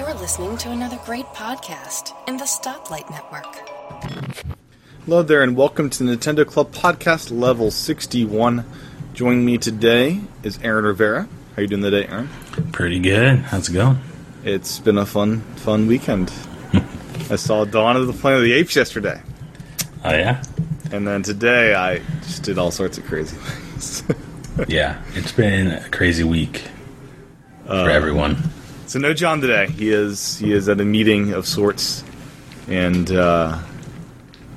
You're listening to another great podcast in the Stoplight Network. Hello there, and welcome to the Nintendo Club Podcast Level 61. Joining me today is Aaron Rivera. How are you doing today, Aaron? Pretty good. How's it going? It's been a fun, fun weekend. I saw Dawn of the Planet of the Apes yesterday, Oh yeah, and then today I just did all sorts of crazy things. yeah. It's been a crazy week for uh, everyone. So no John today. He is he is at a meeting of sorts, and uh,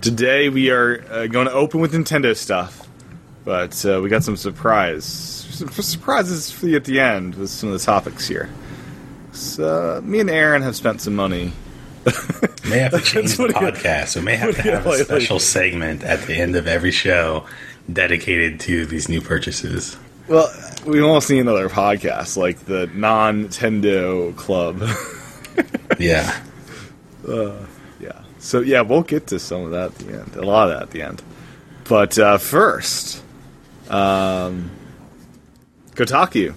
today we are uh, going to open with Nintendo stuff, but uh, we got some surprise some surprises for you at the end with some of the topics here. So, me and Aaron have spent some money. May have to change the you- podcast. We may have to what do you have a like- special segment at the end of every show dedicated to these new purchases. Well, we almost need another podcast, like the non-Nintendo club. Yeah, Yeah. So yeah, we'll get to some of that at the end. A lot of that at the end. But uh, first, um, Kotaku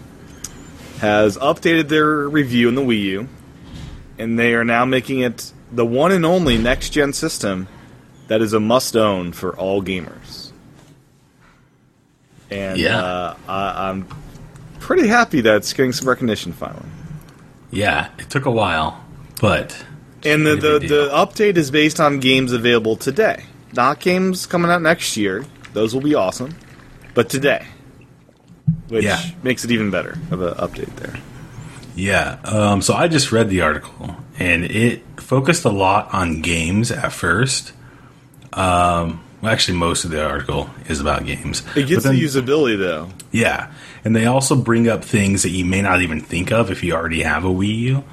has updated their review in the Wii U, and they are now making it the one and only next-gen system that is a must-own for all gamers. And Yeah. uh, I, I'm pretty happy that it's getting some recognition finally. yeah. It took a while, but And the, the, the update is based on games available today. Not games coming out next year. Those will be awesome. But today. Which Yeah. makes it even better of an update there. yeah. Um, so I just read the article, and it focused a lot on games at first. Um, actually, most of the article is about games. It gets then- the usability though. Yeah, and they also bring up things that you may not even think of if you already have a Wii U,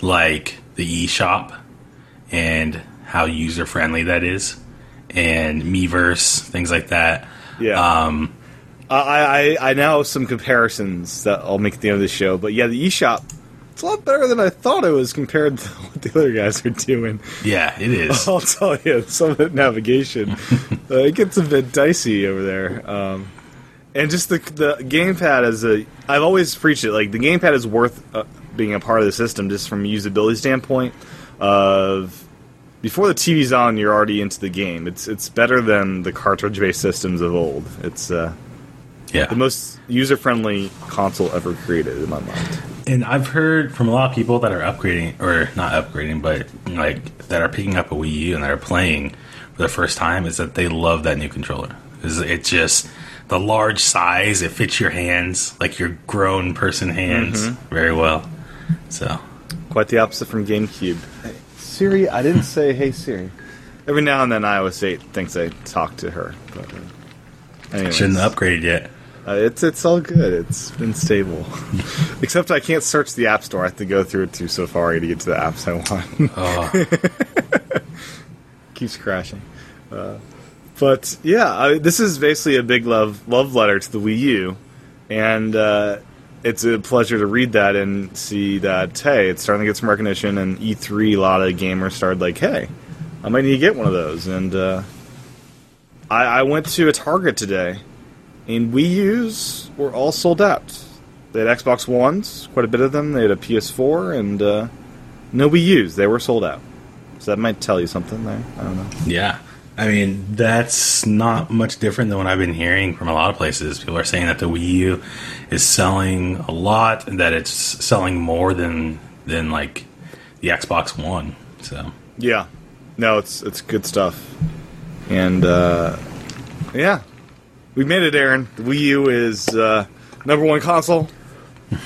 like the eShop and how user friendly that is, and Miiverse, things like that. Yeah. Um, I, I I now have some comparisons that I'll make at the end of the show. But yeah, the eShop it's a lot better than I thought it was compared to what the other guys are doing. yeah, it is. I'll tell you, some of the navigation, uh, it gets a bit dicey over there. Um, and just the the gamepad is a. I've always preached it. Like the gamepad is worth uh, being a part of the system, just from a usability standpoint. Of before the TV's on, you're already into the game. It's it's better than the cartridge based systems of old. It's uh, Yeah, the most user friendly console ever created in my mind. And I've heard from a lot of people that are upgrading or not upgrading, but like that are picking up a Wii U and that are playing for the first time is that they love that new controller. It's, it just the large size? It fits your hands like your grown person hands very well. So Quite the opposite from GameCube. Hey, Siri, I didn't say hey Siri. Every now and then iOS 8 thinks I talk to her. But, uh, anyways, shouldn't have upgraded yet. Uh, it's it's all good. It's been stable. Except I can't search the App Store. I have to go through it to Safari to get to the apps I want. Oh, Keeps crashing. Uh, but yeah, I, this is basically a big love love letter to the Wii U, and uh, it's a pleasure to read that and see that hey, it's starting to get some recognition. And E3, a lot of gamers started like, hey, I might need to get one of those. And uh, I, I went to a Target today, and Wii U's were all sold out. They had Xbox Ones, quite a bit of them. They had a PS4, and uh, no Wii U's. They were sold out. So that might tell you something there. I don't know. yeah. I mean, that's not much different than what I've been hearing from a lot of places. People are saying that the Wii U is selling a lot, and that it's selling more than than like the Xbox One. So Yeah, no, it's it's good stuff, and uh, yeah, we made it, Aaron. The Wii U is uh, number one console,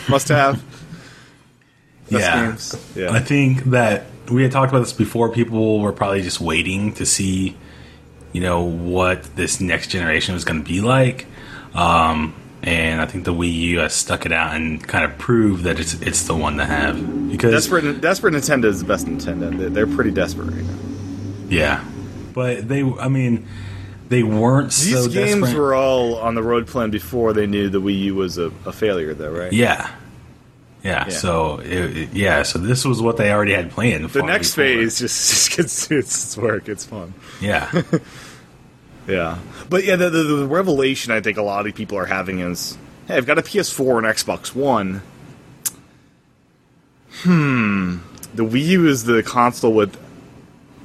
must have. Yeah, games. Yeah. I think that we had talked about this before. People were probably just waiting to see, you know, what this next generation was going to be like. Um, and I think the Wii U has stuck it out and kind of proved that it's it's the one to have because Desperate, desperate Nintendo is the best Nintendo. They're pretty desperate right now. yeah, but they I mean they weren't These so games desperate. were all on the road plan before they knew the Wii U was a, a failure, though, right? yeah. yeah, Yeah. So it, it- yeah, so this was what they already had planned. The next before. phase just, just gets its work. It's fun. yeah, Yeah, but yeah, the, the, the revelation I think a lot of people are having is, hey, I've got a PS4 and Xbox One. Hmm, the Wii U is the console with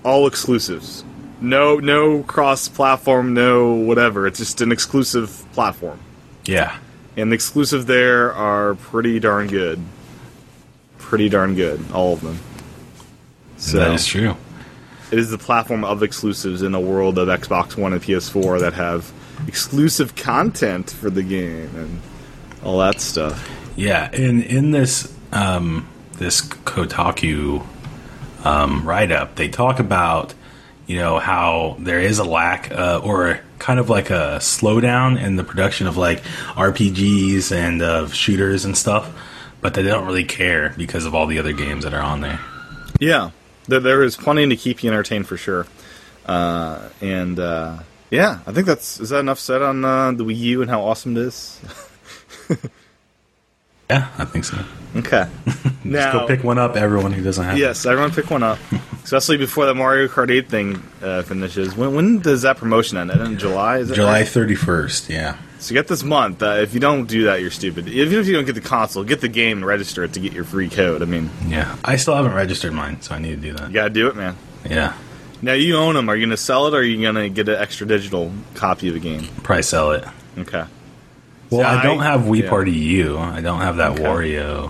all exclusives. No, no cross-platform, no whatever. It's just an exclusive platform, Yeah. and the exclusive there are pretty darn good. Pretty darn good, all of them. So that is true. it is the platform of exclusives in a world of Xbox One and PS4 that have exclusive content for the game and all that stuff. Yeah, in in this um, this Kotaku um, write up, they talk about you know how there is a lack uh, or kind of like a slowdown in the production of like RPGs and of shooters and stuff, but they don't really care because of all the other games that are on there. Yeah, there, there is plenty to keep you entertained for sure. Uh, and uh, yeah, I think that's is that enough said on uh, the Wii U and how awesome it is. Yeah, I think so. Okay, Just now go pick one up, everyone who doesn't have. it. yes, everyone pick one up, especially before the Mario Kart 8 thing uh, finishes. When, when does that promotion end? In July? Is July right? thirty first. Yeah. So get this month. Uh, if you don't do that, you're stupid. Even if you don't get the console, get the game and register it to get your free code. I mean, Yeah, I still haven't registered mine, so I need to do that. you gotta do it, man. Yeah, Now you own them. Are you gonna sell it, or are you gonna get an extra digital copy of the game? probably sell it. Okay. Well, I don't have Wii yeah. Party U. I don't have that Okay. Wario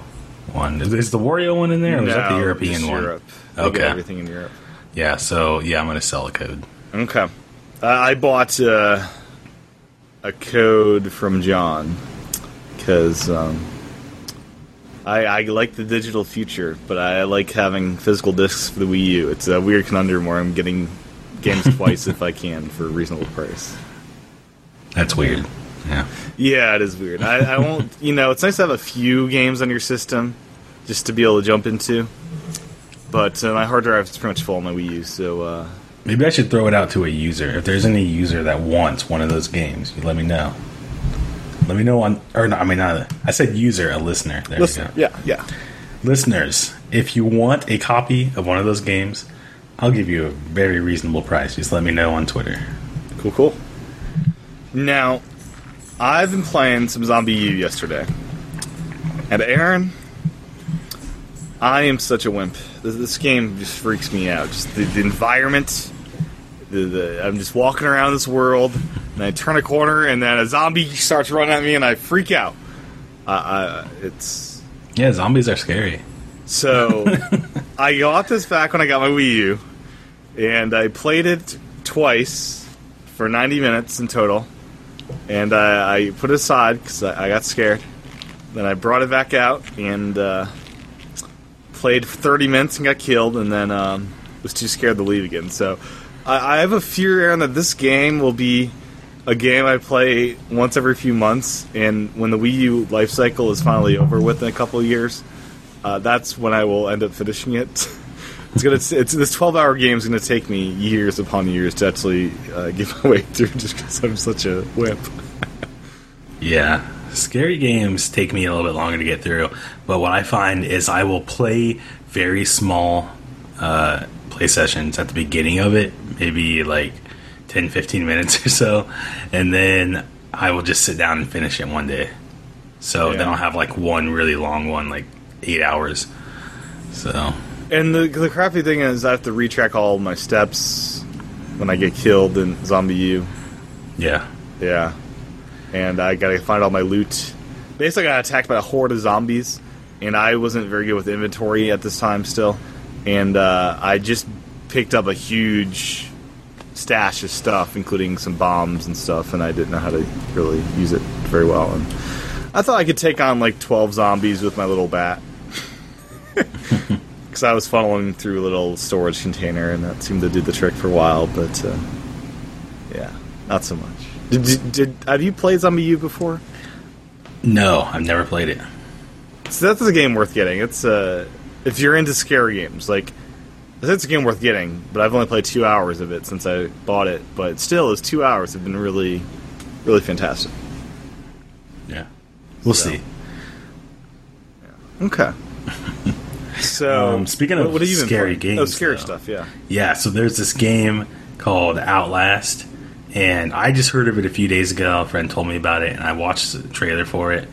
one. Is, is the Wario one in there? Or is that the European one? Europe. Okay. everything in Europe. Yeah. So yeah, I'm gonna sell a code. Okay. Uh, I bought uh, a code from John because um, I, I like the digital future, but I like having physical discs for the Wii U. It's a weird conundrum where I'm getting games twice if I can for a reasonable price. That's weird. Yeah. Yeah, it is weird. I, I won't. You know, it's nice to have a few games on your system just to be able to jump into. But uh, my hard drive is pretty much full on my Wii U, so uh, Maybe I should throw it out to a user. If there's any user that wants one of those games, you let me know. Let me know on, or no, I mean, not, I said user, a listener. There listen, we go. yeah, yeah. Listeners, if you want a copy of one of those games, I'll give you a very reasonable price. Just let me know on Twitter. Cool, cool. Now, I've been playing some ZombiU yesterday. And Aaron, I am such a wimp. This, this game just freaks me out. Just the, the environment. The, the, I'm just walking around this world, and I turn a corner, and then a zombie starts running at me, and I freak out. Uh, I, it's Yeah, zombies are scary. so I got this back when I got my Wii U, and I played it twice for 90 minutes in total. And I, I put it aside because I, I got scared. Then I brought it back out and uh, played for 30 minutes and got killed, and then um, was too scared to leave again. So I, I have a fear, Aaron, that this game will be a game I play once every few months, and when the Wii U life cycle is finally over with in a couple of years, uh, that's when I will end up finishing it. it's gonna it's this twelve hour game is gonna take me years upon years to actually uh, get my way through, just because I'm such a wimp. Yeah. Scary games take me a little bit longer to get through, but what I find is I will play very small uh, play sessions at the beginning of it, maybe like 10, 15 minutes or so, and then I will just sit down and finish it one day. So Yeah. then I'll have like one really long one, like eight hours. So, And the the crappy thing is I have to retrack all my steps when I get killed in ZombiU. yeah. Yeah. And I gotta find all my loot. Basically, I got attacked by a horde of zombies, and I wasn't very good with inventory at this time still. And uh, I just picked up a huge stash of stuff, including some bombs and stuff, and I didn't know how to really use it very well. And I thought I could take on like 12 zombies with my little bat. I was funneling through a little storage container, and that seemed to do the trick for a while, but uh, yeah, not so much. Did, did, did have you played ZombiU before? No, I've never played it. So that's a game worth getting. It's uh, if you're into scary games, like it's a game worth getting. But I've only played two hours of it since I bought it. But still, those two hours have been really, really fantastic. Yeah. We'll So. see. Okay. So Um, speaking of what, what scary playing? games, oh, scary though. stuff. Yeah. Yeah, so there's this game called Outlast, and I just heard of it a few days ago. A friend told me about it, and I watched the trailer for it,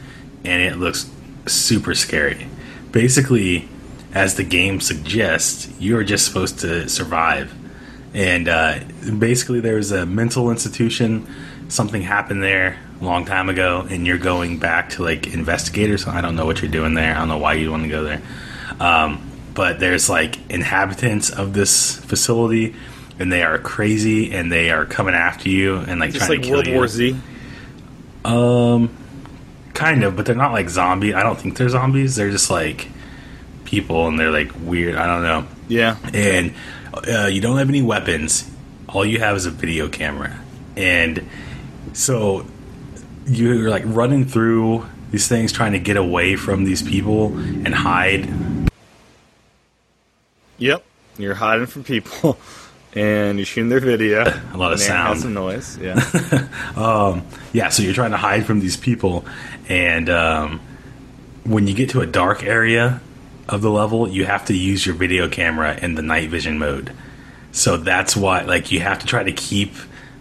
and it looks super scary. Basically, as the game suggests, you are just supposed to survive. And uh, basically, there's a mental institution. Something happened there a long time ago, and you're going back to like investigators. I don't know what you're doing there. I don't know why you want to go there. Um, but there's like inhabitants of this facility, and they are crazy, and they are coming after you and like Just trying like to kill you. War Z. Kind of, but they're not like zombie. I don't think they're zombies. They're just like people, and they're like weird. I don't know. Yeah. And uh, you don't have any weapons. All you have is a video camera, and so you're like running through these things, trying to get away from these people and hide. Yep. You're hiding from people, and you're shooting their video. A lot of and sound. has some noise. Yeah. um, Yeah, so you're trying to hide from these people, and um, when you get to a dark area of the level, you have to use your video camera in the night vision mode. So that's why, like, you have to try to keep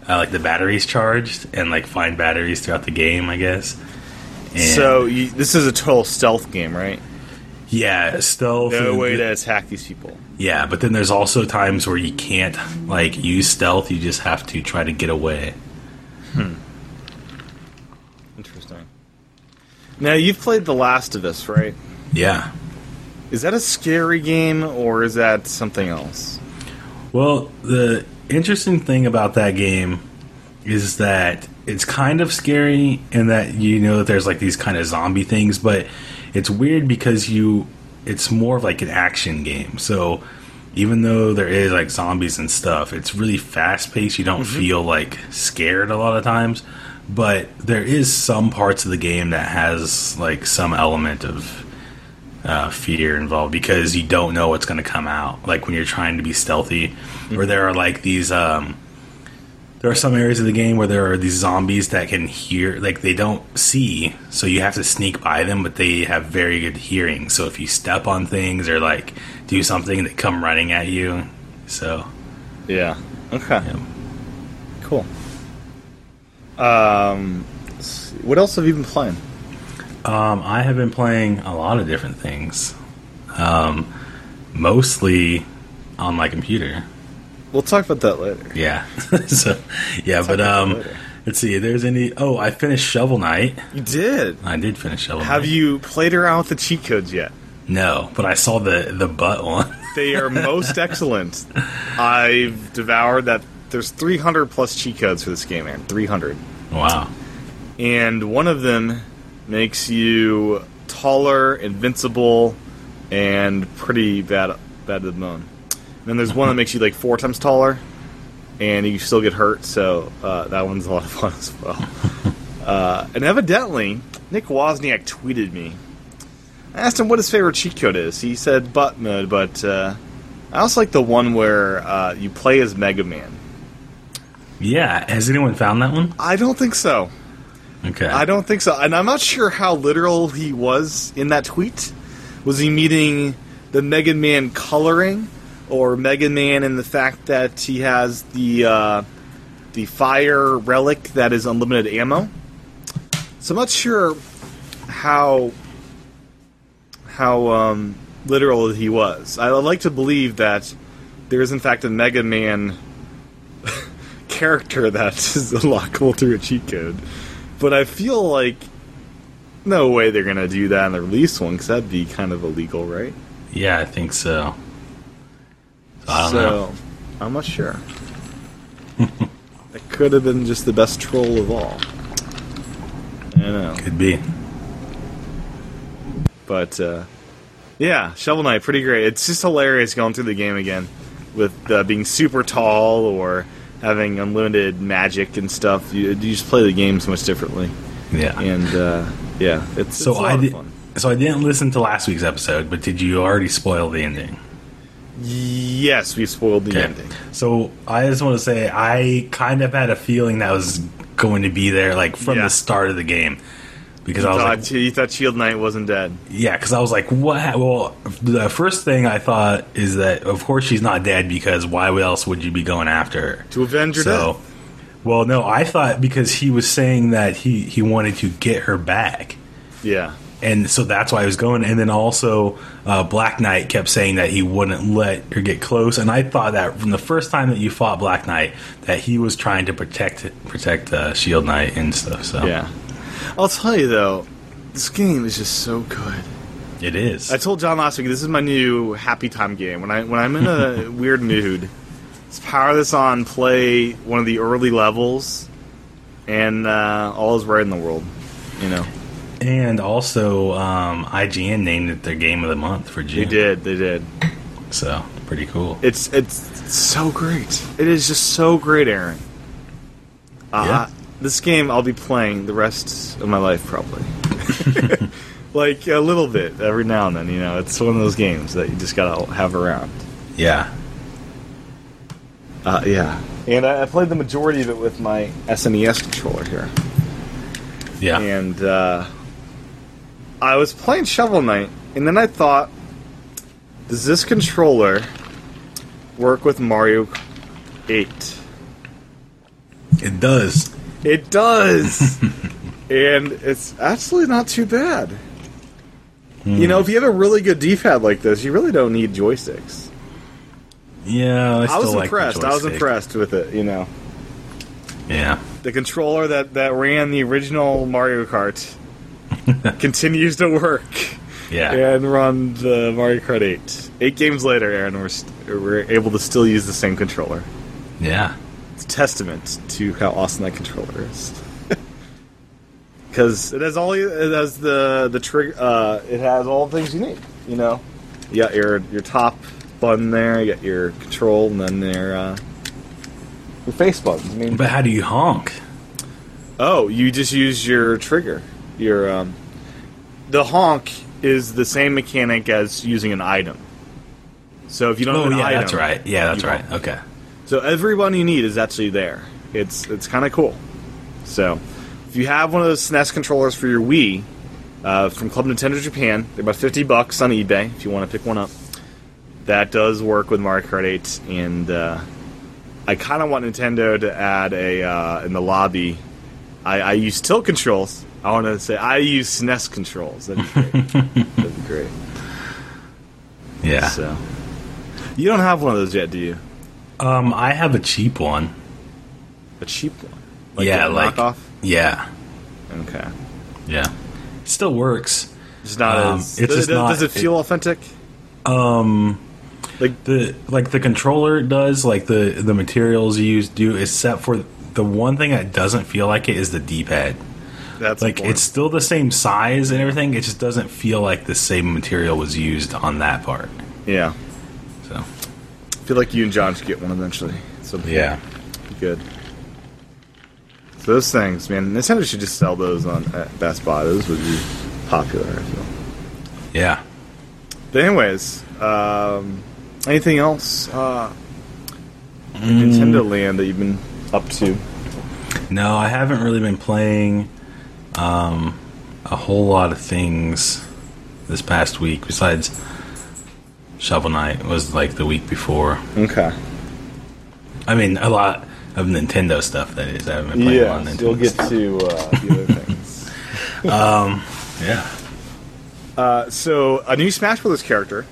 uh, like the batteries charged and like find batteries throughout the game, I guess. And, so you, this is a total stealth game, right? Yeah, stealth. No and- way to attack these people. Yeah, but then there's also times where you can't like use stealth. You just have to try to get away. Hmm. Interesting. Now you've played The Last of Us, right? Yeah. Is that a scary game or is that something else? Well, the interesting thing about that game is that it's kind of scary in that you know that there's like these kind of zombie things, but it's weird because you it's more of like an action game. So even though there is like zombies and stuff, it's really fast paced. You don't feel like scared a lot of times, but there is some parts of the game that has like some element of uh, fear involved because you don't know what's going to come out. Like when you're trying to be stealthy, or there are like these. Um, there are some areas of the game where there are these zombies that can hear, like they don't see, so you have to sneak by them, but they have very good hearing. So if you step on things or like do something, they come running at you. So Yeah. Okay. yeah. Cool. Um, what else have you been playing? Um, I have been playing a lot of different things, um, mostly on my computer. We'll talk about that later. Yeah. so yeah, but about that um, let's see. There's any? Oh, I finished Shovel Knight. You did. I did finish Shovel Have you played around with the cheat codes yet? No, but I saw the the butt one. They are most excellent. I've devoured that. There's 300 plus cheat codes for this game, man. 300. wow. and one of them makes you taller, invincible, and pretty bad bad to the bone. And then there's one that makes you like four times taller, and you still get hurt. So uh, that one's a lot of fun as well. uh, and evidently, Nick Wozniak tweeted me. I asked him what his favorite cheat code is. He said butt mode, but uh, I also like the one where uh, you play as Mega Man. Yeah. Has anyone found that one? I don't think so. Okay. I don't think so, and I'm not sure how literal he was in that tweet. Was he meaning the Mega Man coloring, or Mega Man in the fact that he has the uh, the fire relic that is unlimited ammo? So I'm not sure how how um, literal he was. I like to believe that there is in fact a Mega Man character that is unlockable through a cheat code. But I feel like no way they're gonna do that in the release one because that'd be kind of illegal, right? yeah, I think so. I don't so know. I'm not sure. it could have been just the best troll of all. I know, Could be. but uh, yeah, Shovel Knight, pretty great. It's just hilarious going through the game again with uh, being super tall or having unlimited magic and stuff. You, you just play the games much differently, Yeah. and uh, yeah, it's, so it's I did. fun. So I didn't listen to last week's episode, but did you already spoil the ending? Yes, we spoiled the Okay. ending. So I just want to say I kind of had a feeling that was going to be there, like from Yeah. the start of the game, because You I was thought, like, you thought Shield Knight wasn't dead. yeah, because I was like, what? Well, the first thing I thought is that of course she's not dead because why else would you be going after her? To avenge her So, death. well, no, I thought because he was saying that he he wanted to get her back. Yeah. And so that's why I was going. And then also, uh, Black Knight kept saying that he wouldn't let her get close, and I thought that from the first time that you fought Black Knight, that he was trying to protect protect uh, Shield Knight and stuff. So Yeah. I'll tell you though, this game is just so good. it is. I told John last week this is my new happy time game. When I when I'm in a weird mood, just power this on, play one of the early levels, and uh, all is right in the world. You know, and also, um, IGN named it their game of the month for June. they did, they did. So pretty cool. It's it's so great. It is just so great, Aaron. Uh, Yeah. This game I'll be playing the rest of my life probably. like a little bit every now and then. You know, it's one of those games that you just gotta have around. Yeah. Uh, yeah. And I, I played the majority of it with my SNES controller here. Yeah. And uh, I was playing Shovel Knight, and then I thought, does this controller work with Mario 8? It does. It does! and it's actually not too bad. You hmm. know, if you have a really good D-pad like this, you really don't need joysticks. Yeah. I, I, was like impressed. I was impressed with it, you know. Yeah. the controller that, that ran the original Mario Kart continues to work Yeah. and run the Mario Kart 8. Eight games later, Aaron, we're, st- we're able to still use the same controller. Yeah. It's a testament to how awesome that controller is. Because it has all it has the the trig uh, it has all the things you need. You know, you got your your top button there, you got your control, and then your uh, your face buttons. I mean, But how do you honk? Oh, you just use your trigger. Your um, the honk is the same mechanic as using an item. So if you don't Oh have an yeah, item, that's right. Yeah, that's right. honk. Okay. So everyone you need is actually there. It's it's kind of cool. So if you have one of those SNES controllers for your Wii uh, from Club Nintendo Japan, they're about fifty bucks on eBay if you want to pick one up. That does work with Mario Kart 8, and uh, I kind of want Nintendo to add a uh, in the lobby. I, I use tilt controls. I want to say I use SNES controls. That'd be great. That'd be great. Yeah. So you don't have one of those yet, do you? Um, I have a cheap one. A cheap one? yeah, a like knockoff. yeah, Okay. yeah. It still works. It's not Um, as. it's does, not- does it feel authentic? Um, Like the like the controller does, like the the materials you use do, except for the one thing that doesn't feel like it is the D pad. That's Like important. it's still the same size and everything. It just doesn't feel like the same material was used on that part. yeah. So I feel like you and John should get one eventually. So yeah, good. So those things, man, Nintendo should just sell those on at Best Buy. Those would be popular. I feel. yeah. But anyways, um, anything else uh, Mm. Nintendo Land that you've been up to? No, I haven't really been playing um, a whole lot of things this past week. Besides Shovel Knight was like the week before. Okay. I mean, a lot of Nintendo stuff. That is, I haven't been playing a lot of Yeah, Nintendo. you'll get stuff. to uh, the other things. Um, yeah. Uh, so a new Smash Brothers character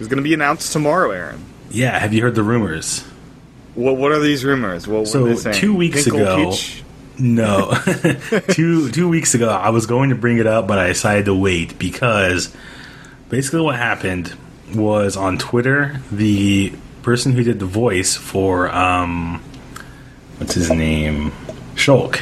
is going to be announced tomorrow, Aaron. Yeah, have you heard the rumors? What What are these rumors? What, what So, are they saying? two weeks Pinkle ago- Peach? No, two two weeks ago, I was going to bring it up, but I decided to wait because basically what happened was on Twitter, the person who did the voice for um, what's his name, Shulk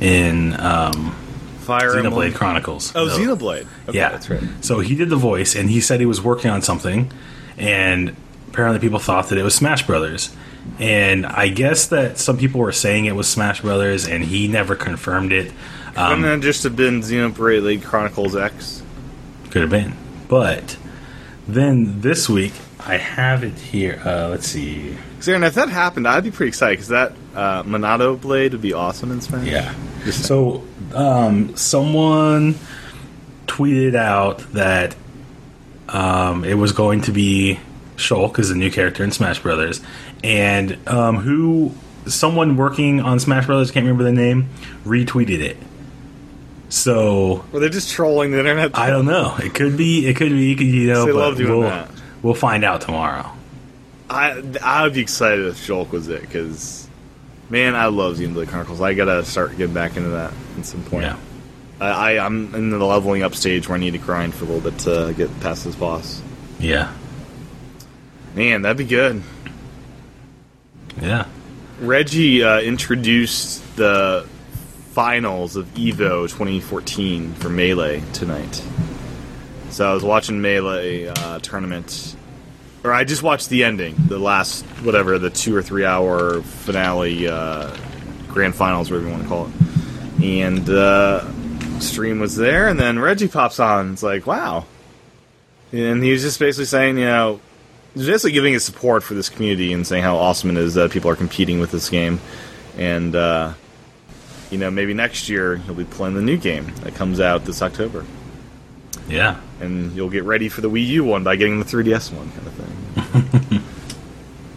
in um, Fire Xenoblade Emblem. Chronicles. Oh, No. Xenoblade. Okay, yeah, that's right. So he did the voice, and he said he was working on something, and apparently people thought that it was Smash Brothers. And I guess that some people were saying it was Smash Brothers, and he never confirmed it. Um, Wouldn't that just have been Xenoblade League Chronicles X? could have been, but then this week I have it here. Uh, let's see, Aaron, if that happened, I'd be pretty excited because that uh, Monado blade would be awesome in Smash. Yeah. So, um, someone tweeted out that um, it was going to be Shulk as a new character in Smash Brothers, and um, who someone working on Smash Brothers can't remember the name retweeted it. So Were they just trolling the internet? I don't know. It could be. It could be. You know. They love doing we'll, that. We'll find out tomorrow. I I would be excited if Shulk was it because, man, I love Xenoblade Chronicles. I gotta start getting back into that at some point. Yeah. I, I I'm in the leveling up stage where I need to grind for a little bit to get past this boss. Yeah. Man, that'd be good. Yeah. Reggie uh, introduced the finals of Evo 2014 for Melee tonight. So I was watching Melee uh, tournament, or I just watched the ending, the last whatever, the two or three hour finale, uh, grand finals, whatever you want to call it. And uh, stream was there, and then Reggie pops on. It's like, wow. And he was just basically saying, you know, basically giving his support for this community and saying how awesome it is that people are competing with this game. And, uh, you know, maybe next year he'll be playing the new game that comes out this October. Yeah. And you'll get ready for the Wii U one by getting the 3DS one, kind of thing.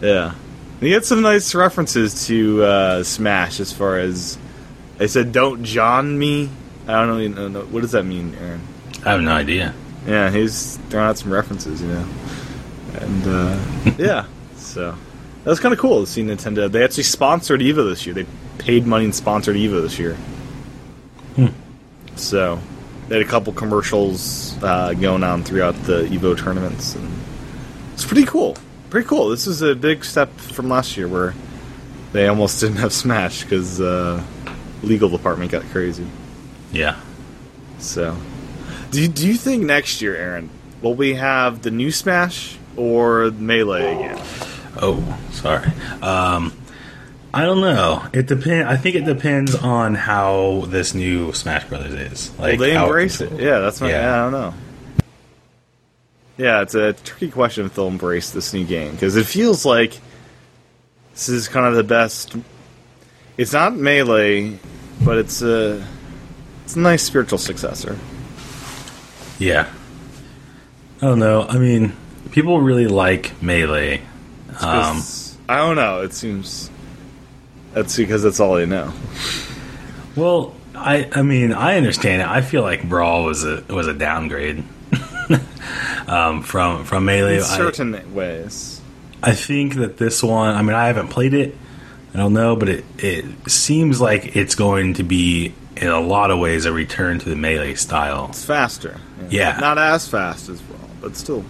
yeah. And he had some nice references to uh, Smash as far as. They said, don't John me. I don't know. know- What does that mean, Aaron? I have no idea. Yeah, he's throwing out some references, you know. And uh, yeah, so that was kind of cool to see Nintendo. They actually sponsored Evo this year. They paid money and sponsored Evo this year. So they had a couple commercials uh, going on throughout the Evo tournaments, and it's pretty cool. Pretty cool. This is a big step from last year where they almost didn't have Smash because uh, legal department got crazy. Yeah. So, do you, do you think next year, Aaron, will we have the new Smash or Melee again? Oh, sorry. Um, I don't know. It depend. I think it depends on how this new Smash Brothers is. Like will they embrace it? Yeah, that's my. Yeah. Yeah. I don't know. Yeah, it's a tricky question if they'll embrace this new game because it feels like this is kind of the best. It's not Melee, but it's a it's a nice spiritual successor. Yeah. I don't know. I mean, people really like Melee. Um, I don't know. It seems that's because that's all they know. well, I I mean, I understand it. I feel like Brawl was a was a downgrade um, from from Melee. In I- certain ways. I think that this one, I mean, I haven't played it. I don't know, but it, it seems like it's going to be, in a lot of ways, a return to the melee style. It's faster. Yeah. Not as fast as Brawl, but still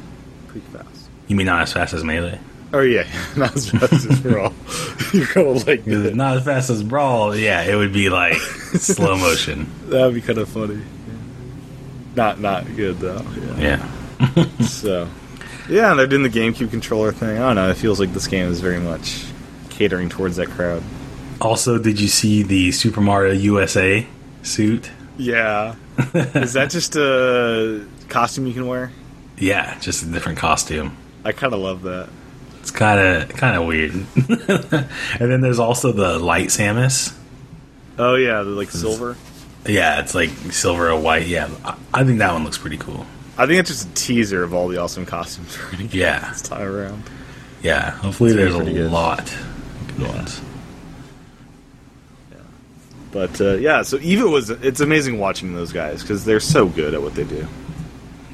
pretty fast. You mean not as fast as melee? Oh yeah, not as fast as Brawl. You're gonna like that. Not as fast as Brawl, yeah, it would be like slow motion. That'd be kind of funny. Not not good though. Yeah. Yeah. So, yeah, and they're doing the GameCube controller thing. I don't know. It feels like this game is very much catering towards that crowd. Also, did you see the Super Mario USA suit? Yeah. is that just a costume you can wear? Yeah, just a different costume. I kind of love that. It's kind of kind of weird. and then there's also the light Samus. Oh yeah, the like silver. Yeah, it's like silver or white. Yeah, I, I think that one looks pretty cool. I think it's just a teaser of all the awesome costumes we're gonna get Yeah. this time around. Yeah, hopefully there's a good. lot. of Good ones. But uh, yeah, so Evo was. It's amazing watching those guys because they're so good at what they do.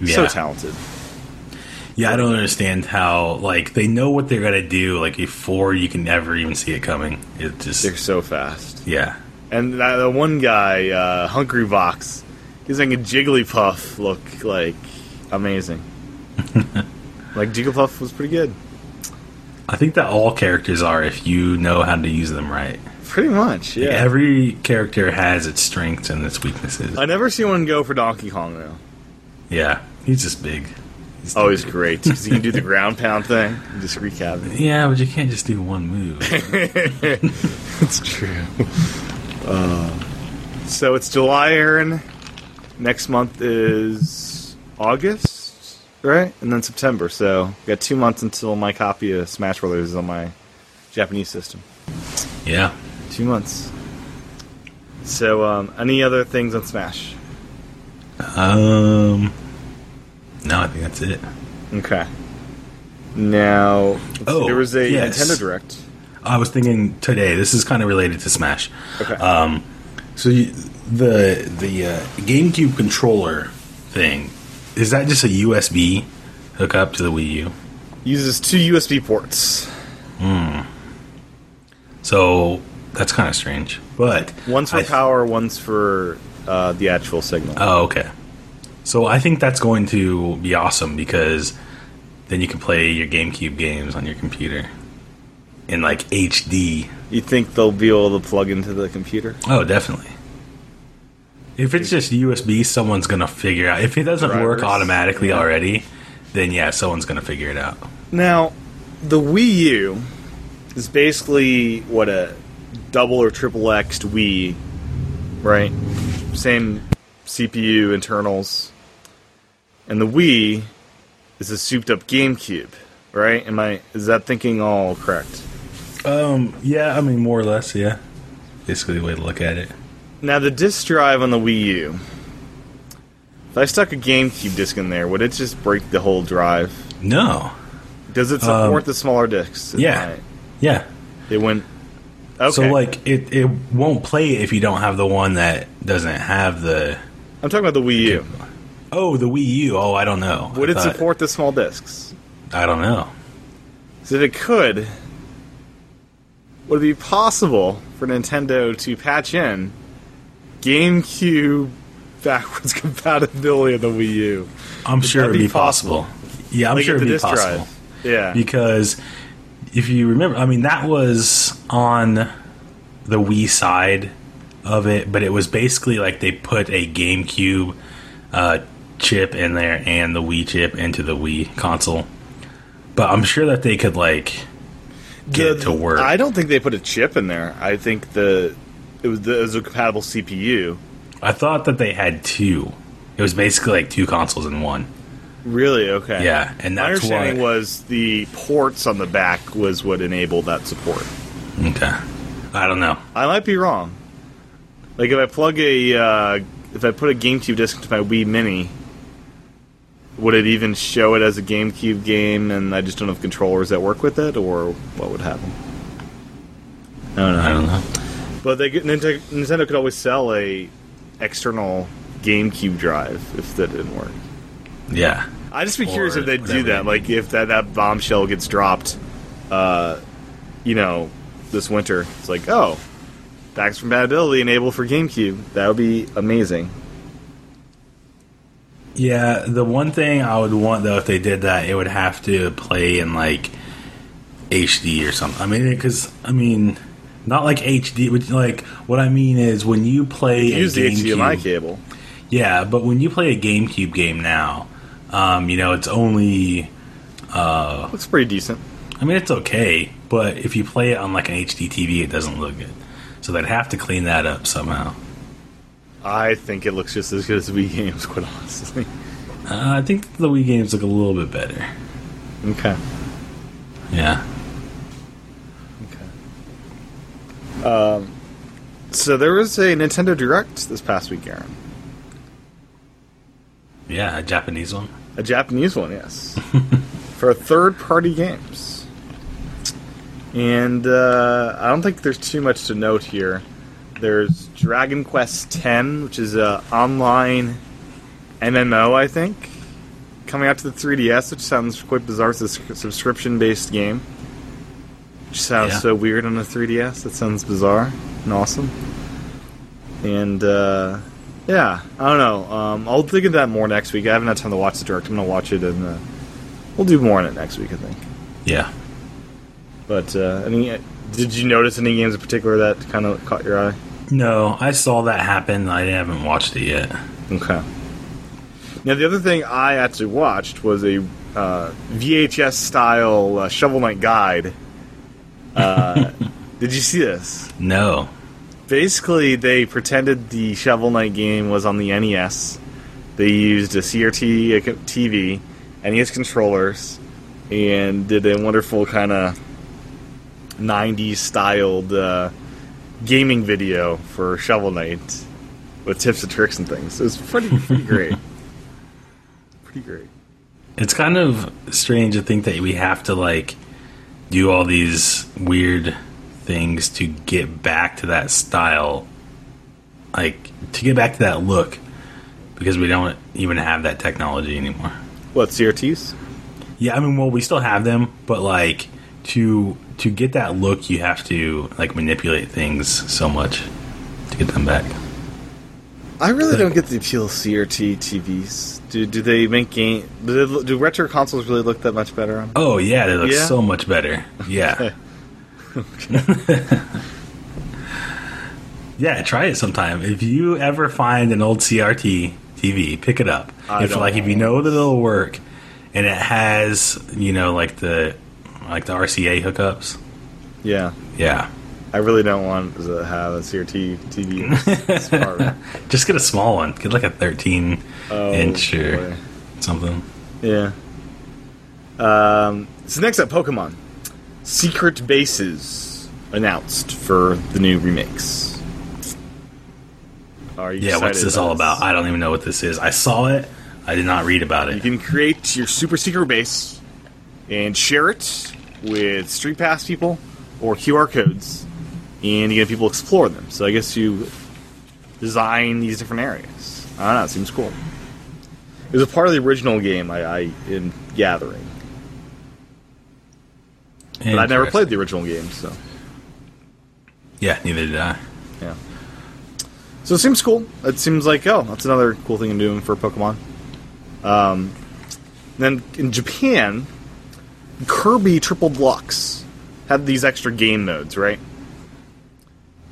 Yeah. So talented. Yeah, I don't understand how like they know what they're gonna do like before you can ever even see it coming. It just They're so fast. yeah, And that, the one guy, uh, Hungrybox, he's making Jigglypuff look like amazing. like Jigglypuff was pretty good. I think that all characters are if you know how to use them right. Pretty much, yeah. Every character has its strengths and its weaknesses. I never see one go for Donkey Kong though. yeah, he's just big. He's Oh, great because he can do the ground pound thing and just wreak havoc. yeah, but you can't just do one move. It's true. Uh, so it's July, Aaron. Next month is August, right? And then September. So we got two months until my copy of Smash Brothers is on my Japanese system. yeah. Two months. So, um, any other things on Smash? Um. No, I think that's it. Okay. Now, Oh, there was a yes. Nintendo Direct. I was thinking today. This is kind of related to Smash. Okay. Um, So you, the the uh, GameCube controller thing is that just a USB hookup to the Wii U? Uses two USB ports. Hmm. So that's kind of strange. But One's for I- power, one's for uh, the actual signal. Oh, okay. So I think that's going to be awesome because then you can play your GameCube games on your computer in like HD. you think they'll be able to plug into the computer? Oh, definitely. If it's just USB, someone's gonna figure out. If it doesn't work automatically Yeah. already, then yeah, someone's gonna figure it out. Now, the Wii U is basically what a double or triple X Wii, right? Same CPU internals, and the Wii is a souped-up GameCube, right? Am I is that thinking all correct? Um, yeah, I mean more or less, yeah. Basically, the way to look at it. Now, the disk drive on the Wii U. If I stuck a GameCube disc in there, would it just break the whole drive? No, Does it support the smaller discs? Yeah, my- yeah. It went. Okay. So like, it it won't play if you don't have the one that doesn't have the. I'm talking about the Wii U. Oh, the Wii U. Oh, I don't know. Would I it thought- support the small discs? I don't know. If it could, would it be possible for Nintendo to patch in GameCube backwards compatibility of the Wii U? I'm sure that it'd be be possible. Yeah, I'm Like sure it'd the be disk possible. drive. Yeah. because if you remember, I mean, that was on the Wii side of it, but it was basically like they put a GameCube uh, chip in there and the Wii chip into the Wii console. But I'm sure that they could like get it to work. I don't think they put a chip in there. I think the it was the, it was a compatible CPU. I thought that they had two. It was basically like two consoles in one. Really? Okay. Yeah, and My that's understanding why. was the ports on the back was what enabled that support. Okay, I don't know. I might be wrong. Like if I plug a uh, if I put a GameCube disc into my Wii Mini, would it even show it as a GameCube game? And I just don't have controllers that work with it, or what would happen? I don't know. I don't know. But they, Nintendo, Nintendo could always sell a external GameCube drive if that didn't work. Yeah, I'd just be Or curious if they do that. Like if that, that bombshell gets dropped, uh, you know, this winter. It's like, oh, backwards compatibility enabled for GameCube. That would be amazing. Yeah, the one thing I would want though, if they did that, it would have to play in like HD or something. I mean, because I mean, not like HD. But like, what I mean is when you play Use a the GameCube, HDMI cable. yeah, but when you play a GameCube game now, um, you know, it's only. Looks pretty decent. I mean, it's okay, but if you play it on like an HD TV, it doesn't look good. So they'd have to clean that up somehow. I think it looks just as good as the Wii games, quite honestly. Uh, I think the Wii games look a little bit better. Okay. Yeah. Okay. Um, So there was a Nintendo Direct this past week, Aaron. Yeah, a Japanese one. A Japanese one, yes. for third-party games. And uh, I don't think there's too much to note here. There's Dragon Quest X, which is an online MMO, I think, coming out to the 3DS, which sounds quite bizarre. It's a subscription-based game, which sounds Yeah. so weird on the 3DS. That sounds bizarre and awesome. And uh, yeah, I don't know. Um, I'll think of that more next week. I haven't had time to watch the direct. I'm gonna watch it, and uh, we'll do more on it next week, I think. Yeah. But uh, any, did you notice any games in particular that kind of caught your eye? No, I saw that happen. I haven't watched it yet. Okay. Now the other thing I actually watched was a uh, VHS style uh, Shovel Knight guide. Uh, did you see this? No. Basically, they pretended the Shovel Knight game was on the NES. They used a CRT TV, NES controllers, and did a wonderful kind of 90s styled uh, gaming video for Shovel Knight with tips and tricks and things. It was pretty, pretty great. Pretty great. It's kind of strange to think that we have to like do all these weird things to get back to that style like to get back to that look because we don't even have that technology anymore. What CRTs? Yeah, I mean, well, we still have them, but like to to get that look, you have to like manipulate things so much to get them back. I really don't get the appeal of CRT TVs. Do do they make game? Do, they, do retro consoles really look that much better on? Oh yeah, they look Yeah? so much better. Yeah. yeah, try it sometime. If you ever find an old CRT TV, pick it up. I if like if you know that it'll work and it has, you know, like the like the RCA hookups. Yeah, Yeah. I really don't want to have a CRT TV. in this apartment. Just get a small one. Get like a 13 Oh, inch or boy. something. Yeah. Um, so next up, Pokemon. Secret Bases announced for the new remakes. Are you Yeah, what's this all about? I don't even know what this is. I saw it. I did not read about it. You can create your super secret base and share it with Street Pass people or QR codes, and you get people explore them. So I guess you design these different areas. I don't know. It seems cool. It was a part of the original game. I, I am gathering, but I never played the original game. So Yeah, neither did I. yeah. So it seems cool. It seems like oh, that's another cool thing to do for Pokemon. Um, then in Japan, Kirby Triple Deluxe had these extra game modes, right?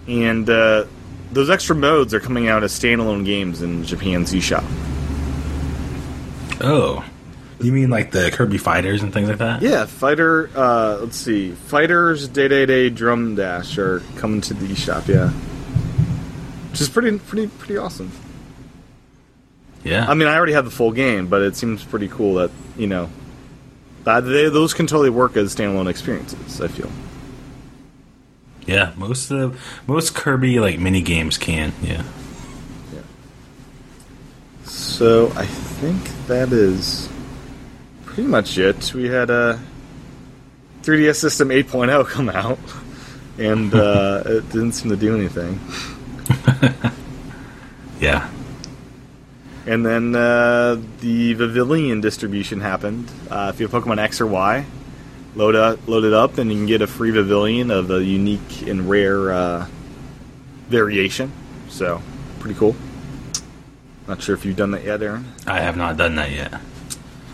And uh, those extra modes are coming out as standalone games in Japan's eShop. Oh. You mean like the Kirby Fighters and things like that? Yeah, Fighter. Uh, let's see, Fighters Dedede Drum Dash are coming to the eShop. Yeah, which is pretty pretty pretty awesome. Yeah. I mean, I already have the full game, but it seems pretty cool that you know they, those can totally work as standalone experiences. I feel. yeah, most of the, most Kirby like mini games can. Yeah. So I think that is pretty much it. We had a 3DS System 8.0 come out, and uh, it didn't seem to do anything. Yeah. And then uh, the Vivillon distribution happened. Uh, if you have Pokemon X or Y, load up, load it up, and you can get a free Vivillon of a unique and rare uh, variation. So, pretty cool. Not sure if you've done that yet, Aaron. I have not done that yet.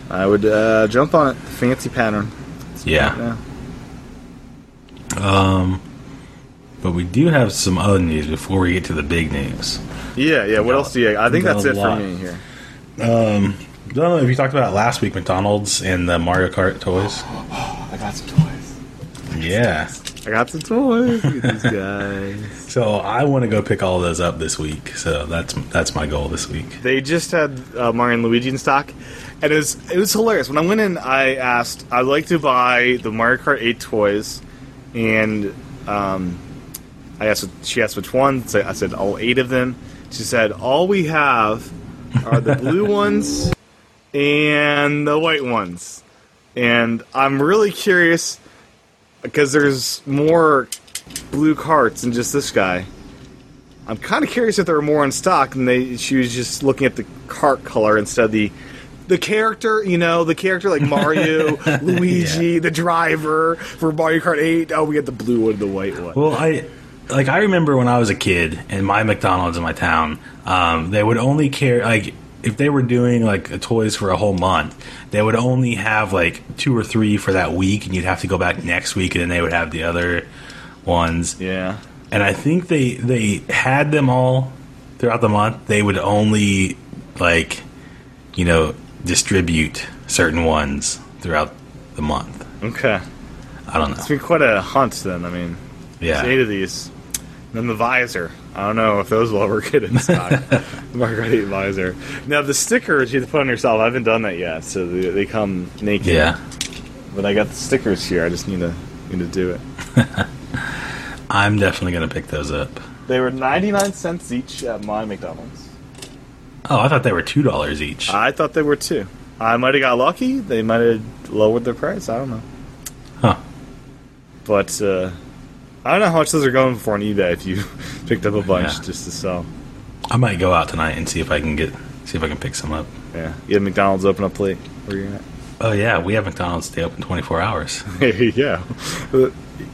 I would uh, jump on it. Fancy pattern. Yeah. Um but we do have some other news before we get to the big news. Yeah, yeah. What else do you? I think that's it for me here. Um I don't know if you talked about it last week, McDonald's and the Mario Kart toys. I got some toys. Yeah. I got some toys. Look at these guys. So I want to go pick all those up this week. So that's that's my goal this week. They just had uh, Mario and Luigi in stock, and it was it was hilarious. When I went in, I asked, "I'd like to buy the Mario Kart 8 toys," and um, I asked. She asked which ones. I said all eight of them. She said all we have are the blue ones and the white ones, and I'm really curious because there's more blue carts than just this guy. I'm kind of curious if there were more in stock, and they she was just looking at the cart color instead of the the character. You know, the character like Mario, Luigi, the driver for Mario Kart 8. Oh, we had the blue one, the white one. Well, I like I remember when I was a kid and my McDonald's in my town, um, they would only care like if they were doing like toys for a whole month, they would only have like two or three for that week, and you'd have to go back next week, and then they would have the other ones. yeah, And I think they they had them all throughout the month. They would only like you know distribute certain ones throughout the month. okay. I don't know. It's been quite a hunt then. I mean, Yeah. eight of these. And then the visor. I don't know if those will ever get in stock. the 8 visor. Now the stickers you have to put on yourself. I haven't done that yet, so they, they come naked. Yeah. But I got the stickers here. I just need to need to do it. I'm definitely gonna pick those up. They were 99 cents each at my McDonald's. Oh, I thought they were two dollars each. I thought they were two. I might have got lucky. They might have lowered their price. I don't know. Huh. But uh, I don't know how much those are going for on eBay if you picked up a bunch Yeah. just to sell. I might go out tonight and see if I can get see if I can pick some up. Yeah, you have McDonald's open up late. Where you at? Oh yeah, we have McDonald's stay open 24 hours. yeah,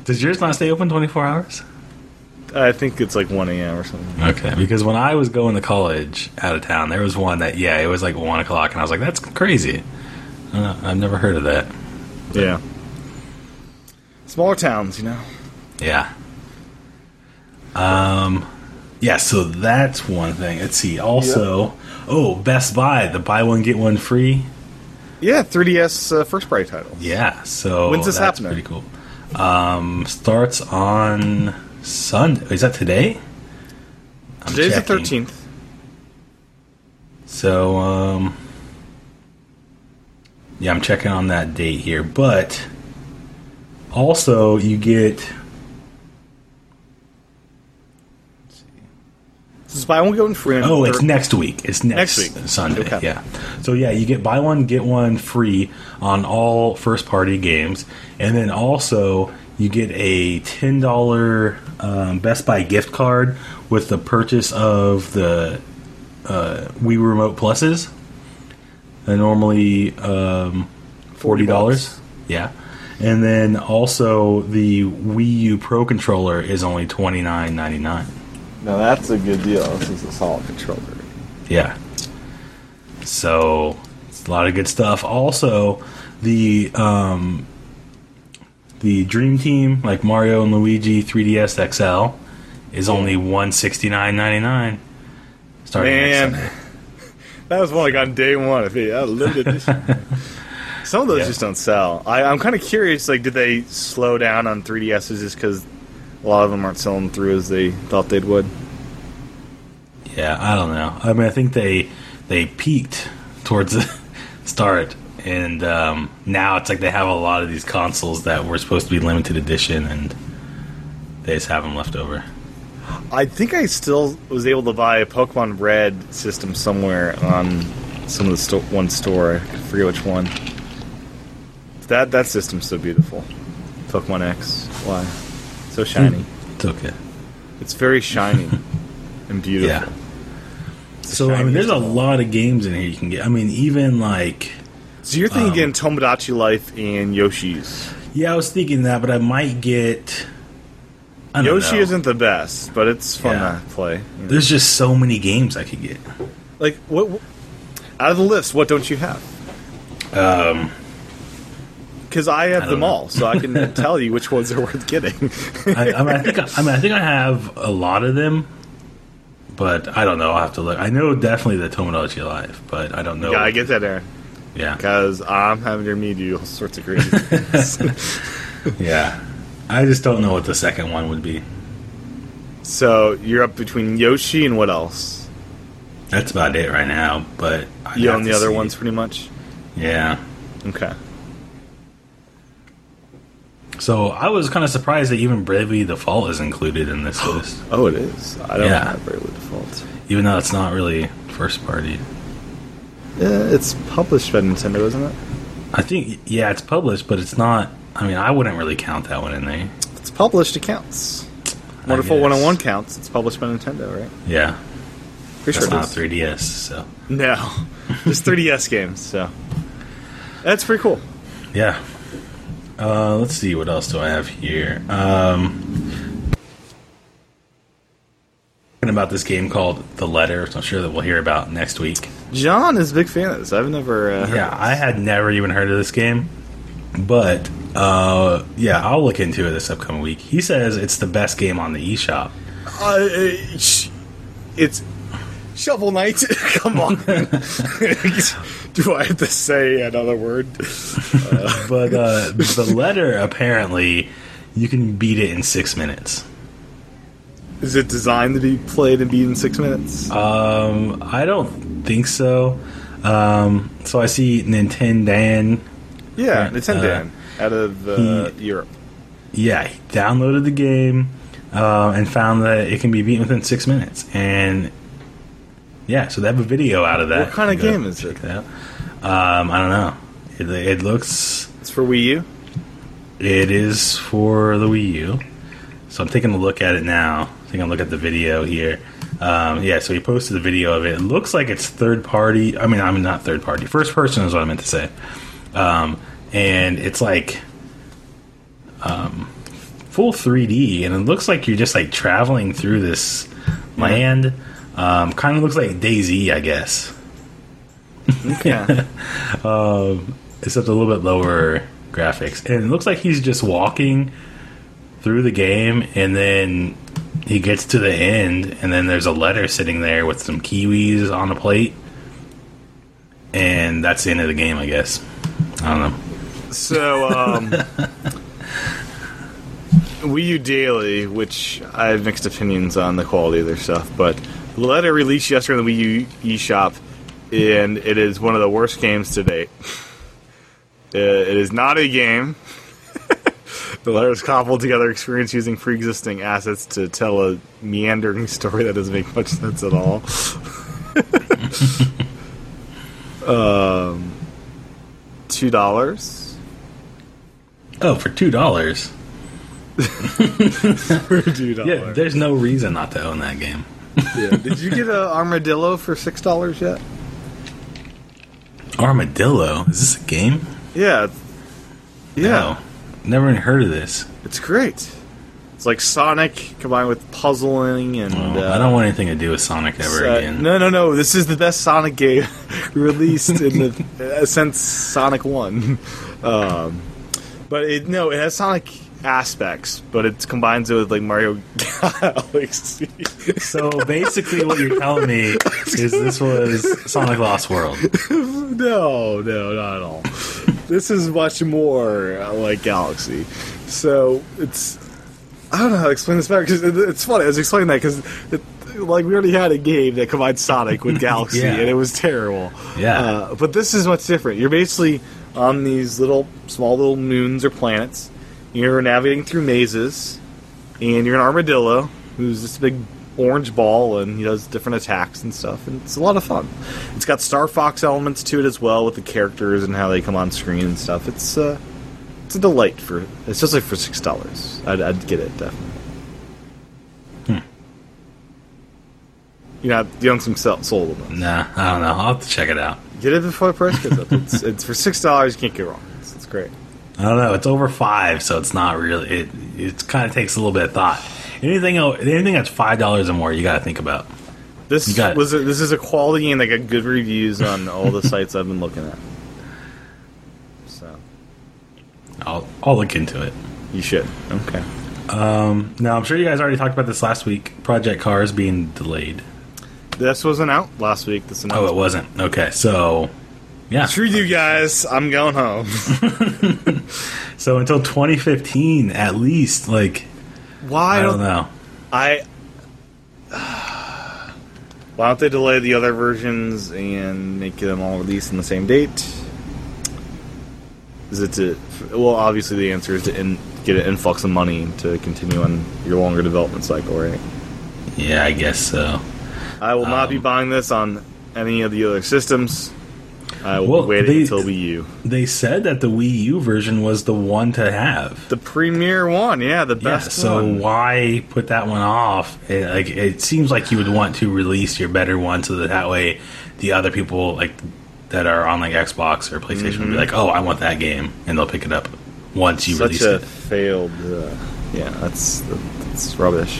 Does yours not stay open 24 hours? I think it's like one a.m. or something. Okay, because when I was going to college out of town, there was one that yeah, it was like one o'clock, and I was like, that's crazy. Uh, I've never heard of that. Yeah, smaller towns, you know. Yeah. Um. Yeah, so that's one thing. Let's see. Also, oh, Best Buy, the buy one get one free. Yeah, 3DS uh, first party title. Yeah, so When's this that's happening? Pretty cool. Um, starts on Sunday. Is that today? I'm Today's the thirteenth. So, um, yeah, I'm checking on that date here, but also you get Is buy one get one free. Oh, it's next week. It's next, Next week. Sunday. Okay. Yeah. So yeah, you get buy one get one free on all first party games, and then also you get a ten dollar um, Best Buy gift card with the purchase of the uh, Wii Remote Pluses. They're normally um, forty dollars. Yeah. And then also the Wii U Pro controller is only twenty nine ninety nine. Now that's a good deal. This is a solid controller. Yeah. So it's a lot of good stuff. Also, the um, the Dream Team, like Mario and Luigi 3DS XL, is only one sixty nine ninety nine. Starting next Man, Sunday. that was one I got on day one. I think, yeah, limited edition. Some of those Yeah. just don't sell. I, I'm kind of curious. Like, did they slow down on 3DSs just because a lot of them aren't selling through as they thought they would? Yeah, I don't know. I mean, I think they they peaked towards the start, and um, now it's like they have a lot of these consoles that were supposed to be limited edition, and they just have them left over. I think I still was able to buy a Pokemon Red system somewhere on some of the sto- one store. I forget which one. That that system's so beautiful. Pokemon X. Why? So shiny. It's okay. It's very shiny and beautiful. Yeah. So I mean, there's a shiniest of all. lot of games in here you can get. I mean, even like So you're thinking um, getting Tomodachi Life and Yoshi's. yeah, I was thinking that, but I might get. I Yoshi know. isn't the best, but it's fun Yeah. to play. you know. There's just so many games I could get. Like what, what? Out of the list, what don't you have? Um, Because I have I them know. all, so I can tell you which ones are worth getting. I, I mean, I think I, I mean, I think I have a lot of them, but I don't know. I'll have to look. I know definitely the Tomodachi Life, but I don't know. Yeah, I get that, Aaron. yeah, Because I'm having to meet you all sorts of crazy things. yeah. I just don't know what the second one would be. so you're up between Yoshi and what else? That's about it right now. But I'd You own the other see. ones pretty much? Yeah. Okay. So I was kind of surprised that even Bravely Default is included in this list, Oh, it is. I don't Yeah. have Bravely Default. even though it's not really first party. Yeah, it's published by Nintendo, isn't it? I think yeah, it's published, but it's not. I mean, I wouldn't really count that one in there. It's published. It counts. Wonderful guess. 101 counts. It's published by Nintendo, right? Yeah, Pretty that's sure not is. 3DS. So No, just 3DS games. So that's pretty cool. yeah. Uh, let's see what else do I have here. Um, talking about this game called The Letter, which I'm sure that we'll hear about next week. John is a big fan of this. I've never. Uh, heard Yeah. I had never even heard of this game, but uh, yeah, I'll look into it this upcoming week. He says it's the best game on the eShop. Uh, it's Shovel Knight. Come on. Do I have to say another word? But uh, the letter apparently you can beat it in six minutes. Is it designed to be played and beat in six minutes? Um, I don't think so. Um, so I see Nintendo. yeah, right, Nintendo out of uh, Europe. Yeah, he downloaded the game uh, and found that it can be beaten within six minutes. And yeah, so they have a video out of that. What kind of You can go game is it? out. Um, I don't know. It, it looks. It's for Wii U. It is for the Wii U. So I'm taking a look at it now. Taking a look at the video here. Um, yeah, so he posted a video of it. It looks like it's third party. I mean, I mean not third party. First person is what I meant to say. Um, and it's like um, full 3D, and it looks like you're just like traveling through this land. Um, kind of looks like Daisy, I guess. Okay. except a little bit lower graphics. And it looks like he's just walking through the game, and then he gets to the end, and then there's a letter sitting there with some kiwis on a plate, and that's the end of the game, I guess. I don't know. So, um, Wii U Daily, which I have mixed opinions on the quality of their stuff, but letter released yesterday in the Wii U eShop, and it is one of the worst games to date. Uh, it is not a game. the letters cobbled together experience using pre-existing assets to tell a meandering story that doesn't make much sense at all. um, two dollars. Oh, for two dollars. Two dollars. Yeah, there's no reason not to own that game. Yeah. Did you get an Armillo for six dollars yet? Armillo. Is this a game? Yeah. Yeah. No. Never even heard of this. It's great. It's like Sonic combined with puzzling and. Uh, I don't want anything to do with Sonic ever uh, again. No, no, no. This is the best Sonic game released in the uh, since Sonic One. Um, but it no, it has Sonic aspects, but it combines it with like Mario Galaxy. So basically, what you're telling me is this was Sonic Lost World. No, no, not at all. this is much more uh, like Galaxy. So it's I don't know how to explain this better because it's funny. I was explaining that because like we already had a game that combined Sonic with Galaxy Yeah. and it was terrible. Yeah. uh, but this is much different. You're basically on these little small little moons or planets. You're navigating through mazes, and you're an armadillo who's this big orange ball, and he does different attacks and stuff, and it's a lot of fun. It's got Star Fox elements to it as well with the characters and how they come on screen and stuff. It's uh, it's a delight for especially for six dollars. I'd, I'd get it definitely. You know, you don't sold it. Nah, I don't know. I'll have to check it out. Get it before the price goes up. It's, it's for six dollars. You can't get wrong. It's, it's great. I don't know. It's over five, so it's not really. It it kind of takes a little bit of thought. Anything anything that's five dollars or more, you got to think about. This got was a, this is a quality and they got good reviews on all the sites I've been looking at. So I'll I'll look into it. you should. Okay. Um, now I'm sure you guys already talked about this last week. Project Cars being delayed. This wasn't out last week. This Oh, it wasn't. Okay, so yeah. Screw you guys. I'm going home. So until 2015, at least. Like Why I don't know. I. Why don't they delay the other versions and make them all released on the same date? Is it to? Well, obviously the answer is to in, get an influx of money to continue on your longer development cycle, right? Yeah, I guess so. I will not be Um, buying this on any of the other systems. I will Well, be waiting they- until Wii U. They said that the Wii U version was the one to have. The premier one, yeah, the Yeah, best so one. why put that one off? It, like it seems like you would want to release your better one so that that way the other people like that are on like Xbox or PlayStation would be like, "Oh, I want that game," and they'll pick it up once you Such release a it. failed. Uh, yeah, that's that's rubbish.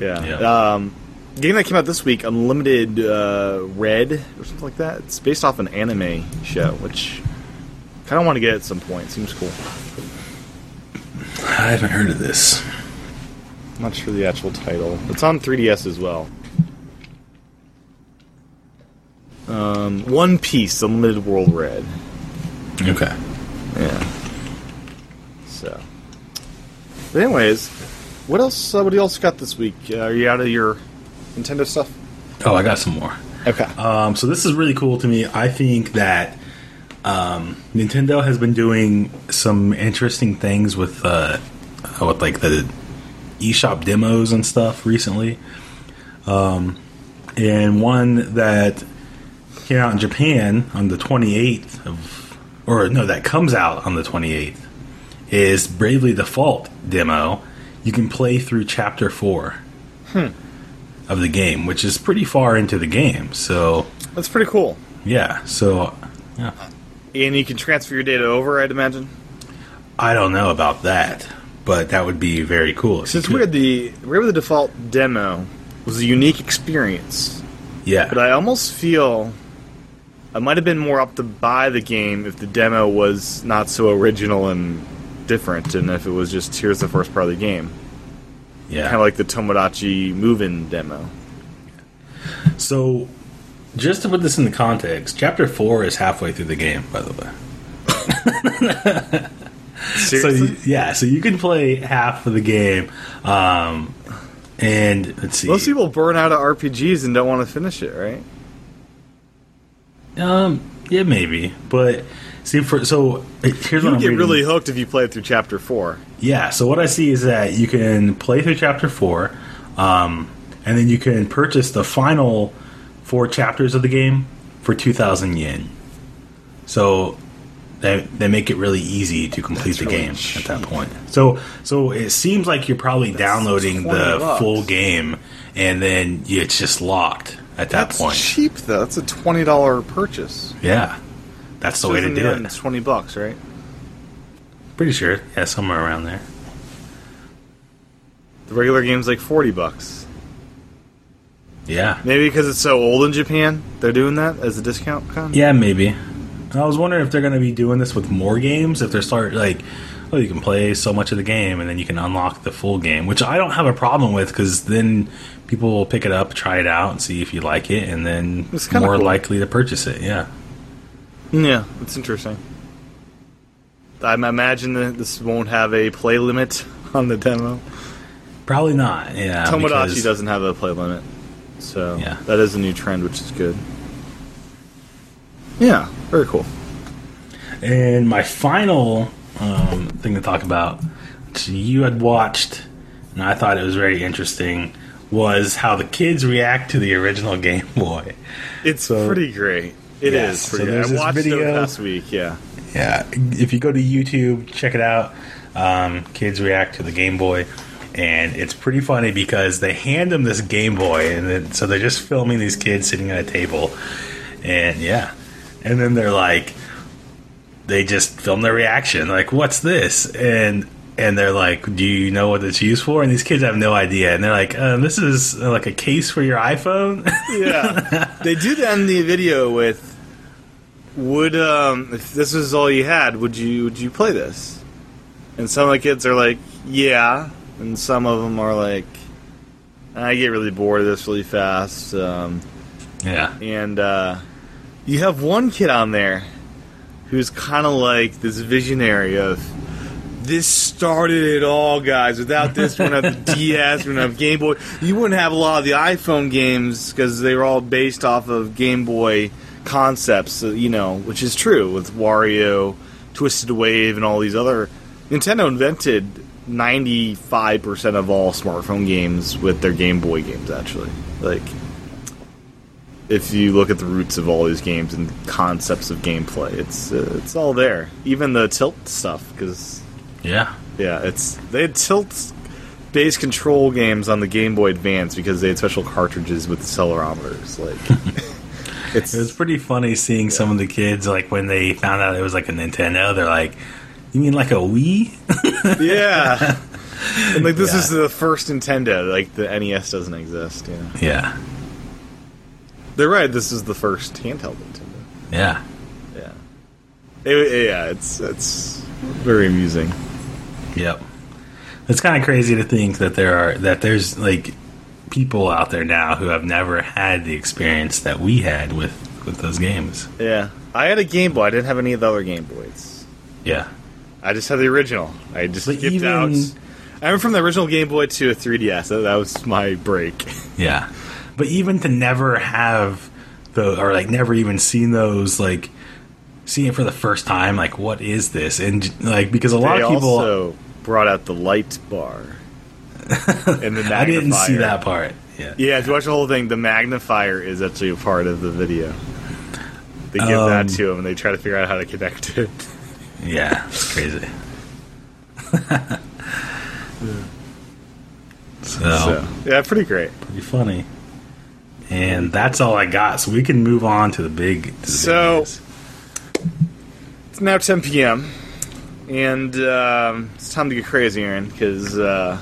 Yeah. Yeah. Um, game that came out this week, Unlimited uh, Red or something like that. It's based off an anime show, which kind of want to get at some point. Seems cool. I haven't heard of this. I'm not sure the actual title. It's on 3DS as well. Um, One Piece, Unlimited World Red. Okay. Yeah. So. But anyways, what else? Somebody else got this week? Uh, are you out of your Nintendo stuff? Oh, I got some more. Okay. Um, so this is really cool to me. I think that um, Nintendo has been doing some interesting things with uh, with like the eShop demos and stuff recently. Um, and one that came out in Japan on the 28th of, or no, that comes out on the 28th is Bravely Default demo. You can play through chapter four. Of the game, which is pretty far into the game. So That's pretty cool. yeah, so yeah, And you can transfer your data over, I'd imagine. I don't know about that, but that would be very cool. if So you it's weird. The remember the default demo was a unique experience, Yeah, but I almost feel I might have been more up to buy the game if the demo was not so original and different, and if it was just here's the first part of the game, yeah. kind of like the Tomodachi Move-In demo. So, just to put this into context, chapter four is halfway through the game. By the way, so Seriously, you, yeah, so you can play half of the game, um, and let's see. most people burn out of RPGs and don't want to finish it, right? um, yeah, maybe, but see, for so here's You what I'm get reading. really hooked if you played through chapter four. Yeah, so what I see is that you can play through chapter four, um, and then you can purchase the final four chapters of the game for two thousand yen. So they they make it really easy to complete That's the really game at that point. So so it seems like you're probably downloading the bucks. full game, and then it's just locked at that That's point. cheap though. That's a twenty dollar purchase. Yeah, that's the way to do it. It's twenty bucks, right? Pretty sure, yeah, somewhere around there. The regular game's like forty bucks. Yeah, Maybe because it's so old in Japan, they're doing that as a discount. Con? Yeah, maybe. I was wondering if they're going to be doing this with more games. If they're start like, oh, you can play so much of the game and then you can unlock the full game, which I don't have a problem with because then people will pick it up, try it out, and see if you like it, and then more cool. likely to purchase it. Yeah, yeah, it's interesting. I imagine that this won't have a play limit on the demo. probably not. Yeah, Tomodachi because- doesn't have a play limit, so Yeah. that is a new trend, which is good. Yeah, very cool. And my final um, thing to talk about, which you had watched, and I thought it was very interesting, was how the kids react to the original Game Boy. It's So- pretty great. It is Yes, so there's I this video- last week. Yeah, Yeah, if you go to YouTube, check it out. Um, kids react to the Game Boy, and it's pretty funny because they hand them this Game Boy, and then, so they're just filming these kids sitting at a table, and yeah, and then they're like, they just film their reaction, like, "What's this?" and and they're like, "Do you know what it's used for?" And these kids have no idea, and they're like, uh, "This is uh, like a case for your iPhone." yeah. They do end the video with. Would um, if this was all you had, would you would you play this? And some of the kids are like, yeah, and some of them are like, I get really bored of this really fast. Um, yeah, and uh, you have one kid on there who's kind of like this visionary of this started it all, guys. Without this, we wouldn't have the DS, we wouldn't have Game Boy. You wouldn't have a lot of the iPhone games because they were all based off of Game Boy concepts, uh, you know, which is true with Wario, Twisted Wave, and all these other. Nintendo invented 95% of all smartphone games with their Game Boy games, actually. Like, if you look at the roots of all these games and concepts of gameplay, it's uh, it's all there. Even the tilt stuff, because yeah. yeah, it's they had tilt based control games on the Game Boy Advance because they had special cartridges with accelerometers. Like it's It was pretty funny seeing some of the kids like when they found out it was like a Nintendo. They're like, "You mean like a Wii?" yeah. And like this Yeah. is the first Nintendo. Like the NES doesn't exist. Yeah, yeah, they're right. This is the first handheld Nintendo. yeah, Yeah, It- yeah. It's it's very amusing. Yep. It's kind of crazy to think that there are that there's like people out there now who have never had the experience that we had with with those games. Yeah, I had a Game Boy. I didn't have any of the other Game Boys. Yeah, I just had the original. I just But skipped even- out. I went from the original Game Boy to a 3DS. That, that was my break. yeah. But even to never have the or like never even seen those like seeing it for the first time, like what is this? And like because a lot they of people also brought out the light bar and the magnifier. I didn't see that part. Yeah. Yeah, if you watch the whole thing, the magnifier is actually a part of the video. They give Um, that to him, and they try to figure out how to connect it. Yeah, it's crazy. so, So, yeah, pretty great. pretty funny. And that's all I got. So we can move on to the big. To the big So- news. It's now 10 p.m. and um, it's time to get crazy, Aaron, because uh,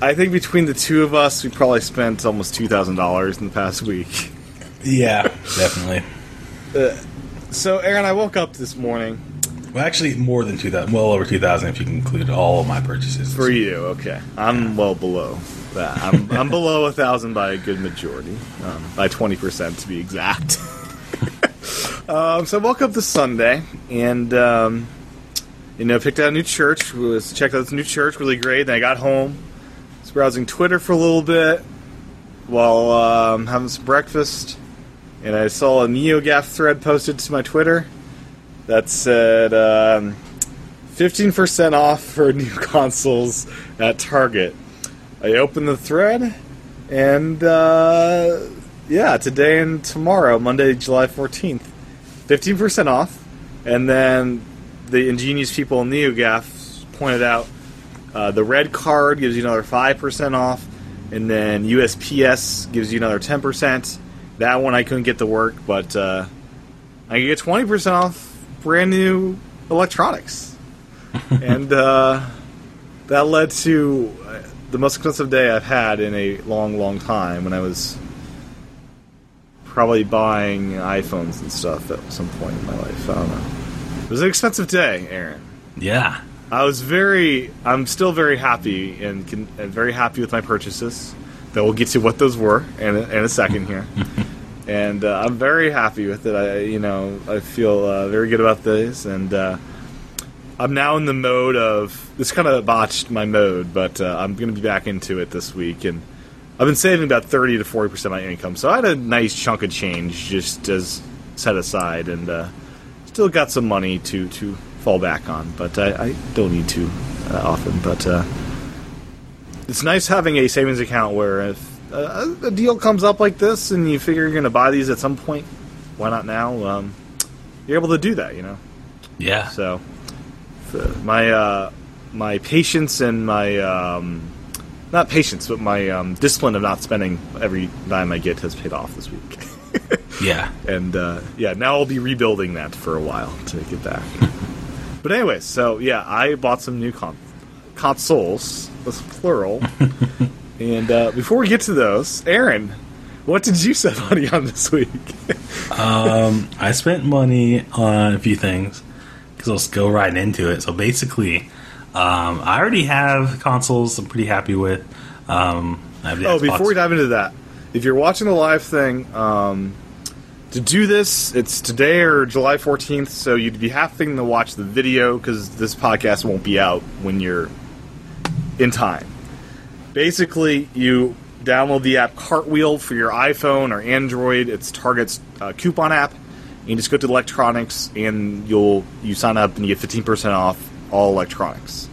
I think between the two of us, we probably spent almost two thousand dollars in the past week. yeah, definitely. So, Aaron, I woke up this morning Well, actually, more than two thousand. Well over two thousand if you can include all of my purchases. for you. Okay, I'm well below that. I'm, I'm below a thousand by a good majority, um, by twenty percent to be exact. um, so I woke up this Sunday and um, you know picked out a new church. Was checked out this new church, really great. Then I got home, was browsing Twitter for a little bit while um, having some breakfast, and I saw a NeoGaf thread posted to my Twitter that said. Um, 15% off for new consoles at Target. I opened the thread, and uh, yeah, today and tomorrow, Monday, July 14th, 15% off. And then the ingenious people in NeoGaf pointed out uh, the red card gives you another 5% off, and then USPS gives you another 10%. That one I couldn't get to work, but uh, I can get 20% off brand new electronics and uh, that led to uh, the most expensive day I've had in a long, long time when I was probably buying iPhones and stuff at some point in my life. I don't know. It was an expensive day, Aaron. Yeah, I was very, I'm still very happy and, can, and very happy with my purchases. That we'll get to what those were in a, in a second here. and uh, I'm very happy with it. I, you know, I feel uh, very good about this, and uh, I'm now in the mode of this. Kind of botched my mode, but uh, I'm going to be back into it this week, and I've been saving about 30 to 40 percent of my income. So I had a nice chunk of change just as set aside, and uh, still got some money to to fall back on, but I, I don't need to uh, often. But uh, it's nice having a savings account where if uh, a deal comes up like this and you figure you're going to buy these at some point, why not now? Um, you're able to do that, you know. yeah. So my uh, my patience and my um, not patience, but my um, discipline of not spending every dime I get has paid off this week. Yeah. and uh, yeah, now I'll be rebuilding that for a while to get back. but anyway, so yeah, I bought some new con- consoles. That's plural. and uh, before we get to those, Aaron, what did you spend money on this week? Um, I spent money on a few things because let's go right into it. So basically, um, I already have consoles. I'm pretty happy with. Um, I have the oh, Xbox. before we dive into that, if you're watching the live thing, um, to do this, it's today or July 14th, so you'd be having to watch the video because this podcast won't be out when you're in time. Basically, you download the app Cartwheel for your iPhone or Android. It's Target's uh, coupon app. You just go to electronics and you'll you sign up and you get 15% off all electronics.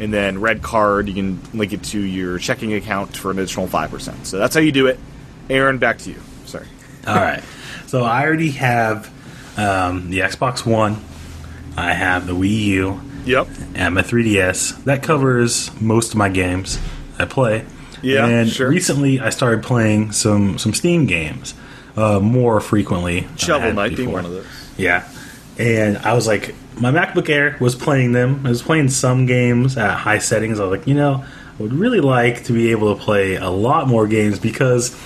And then Red Card, you can link it to your checking account for an additional 5%. So that's how you do it. Aaron, back to you. Sorry. All right. So I already have um, the Xbox One. I have the Wii U Yep. and my 3DS. That covers most of my games I play. Yeah, and sure. recently I started playing some some Steam games uh, more frequently. Shovel Knight being one of those. Yeah. And I was like, my MacBook Air was playing them. I was playing some games at high settings. I was like, you know, I would really like to be able to play a lot more games because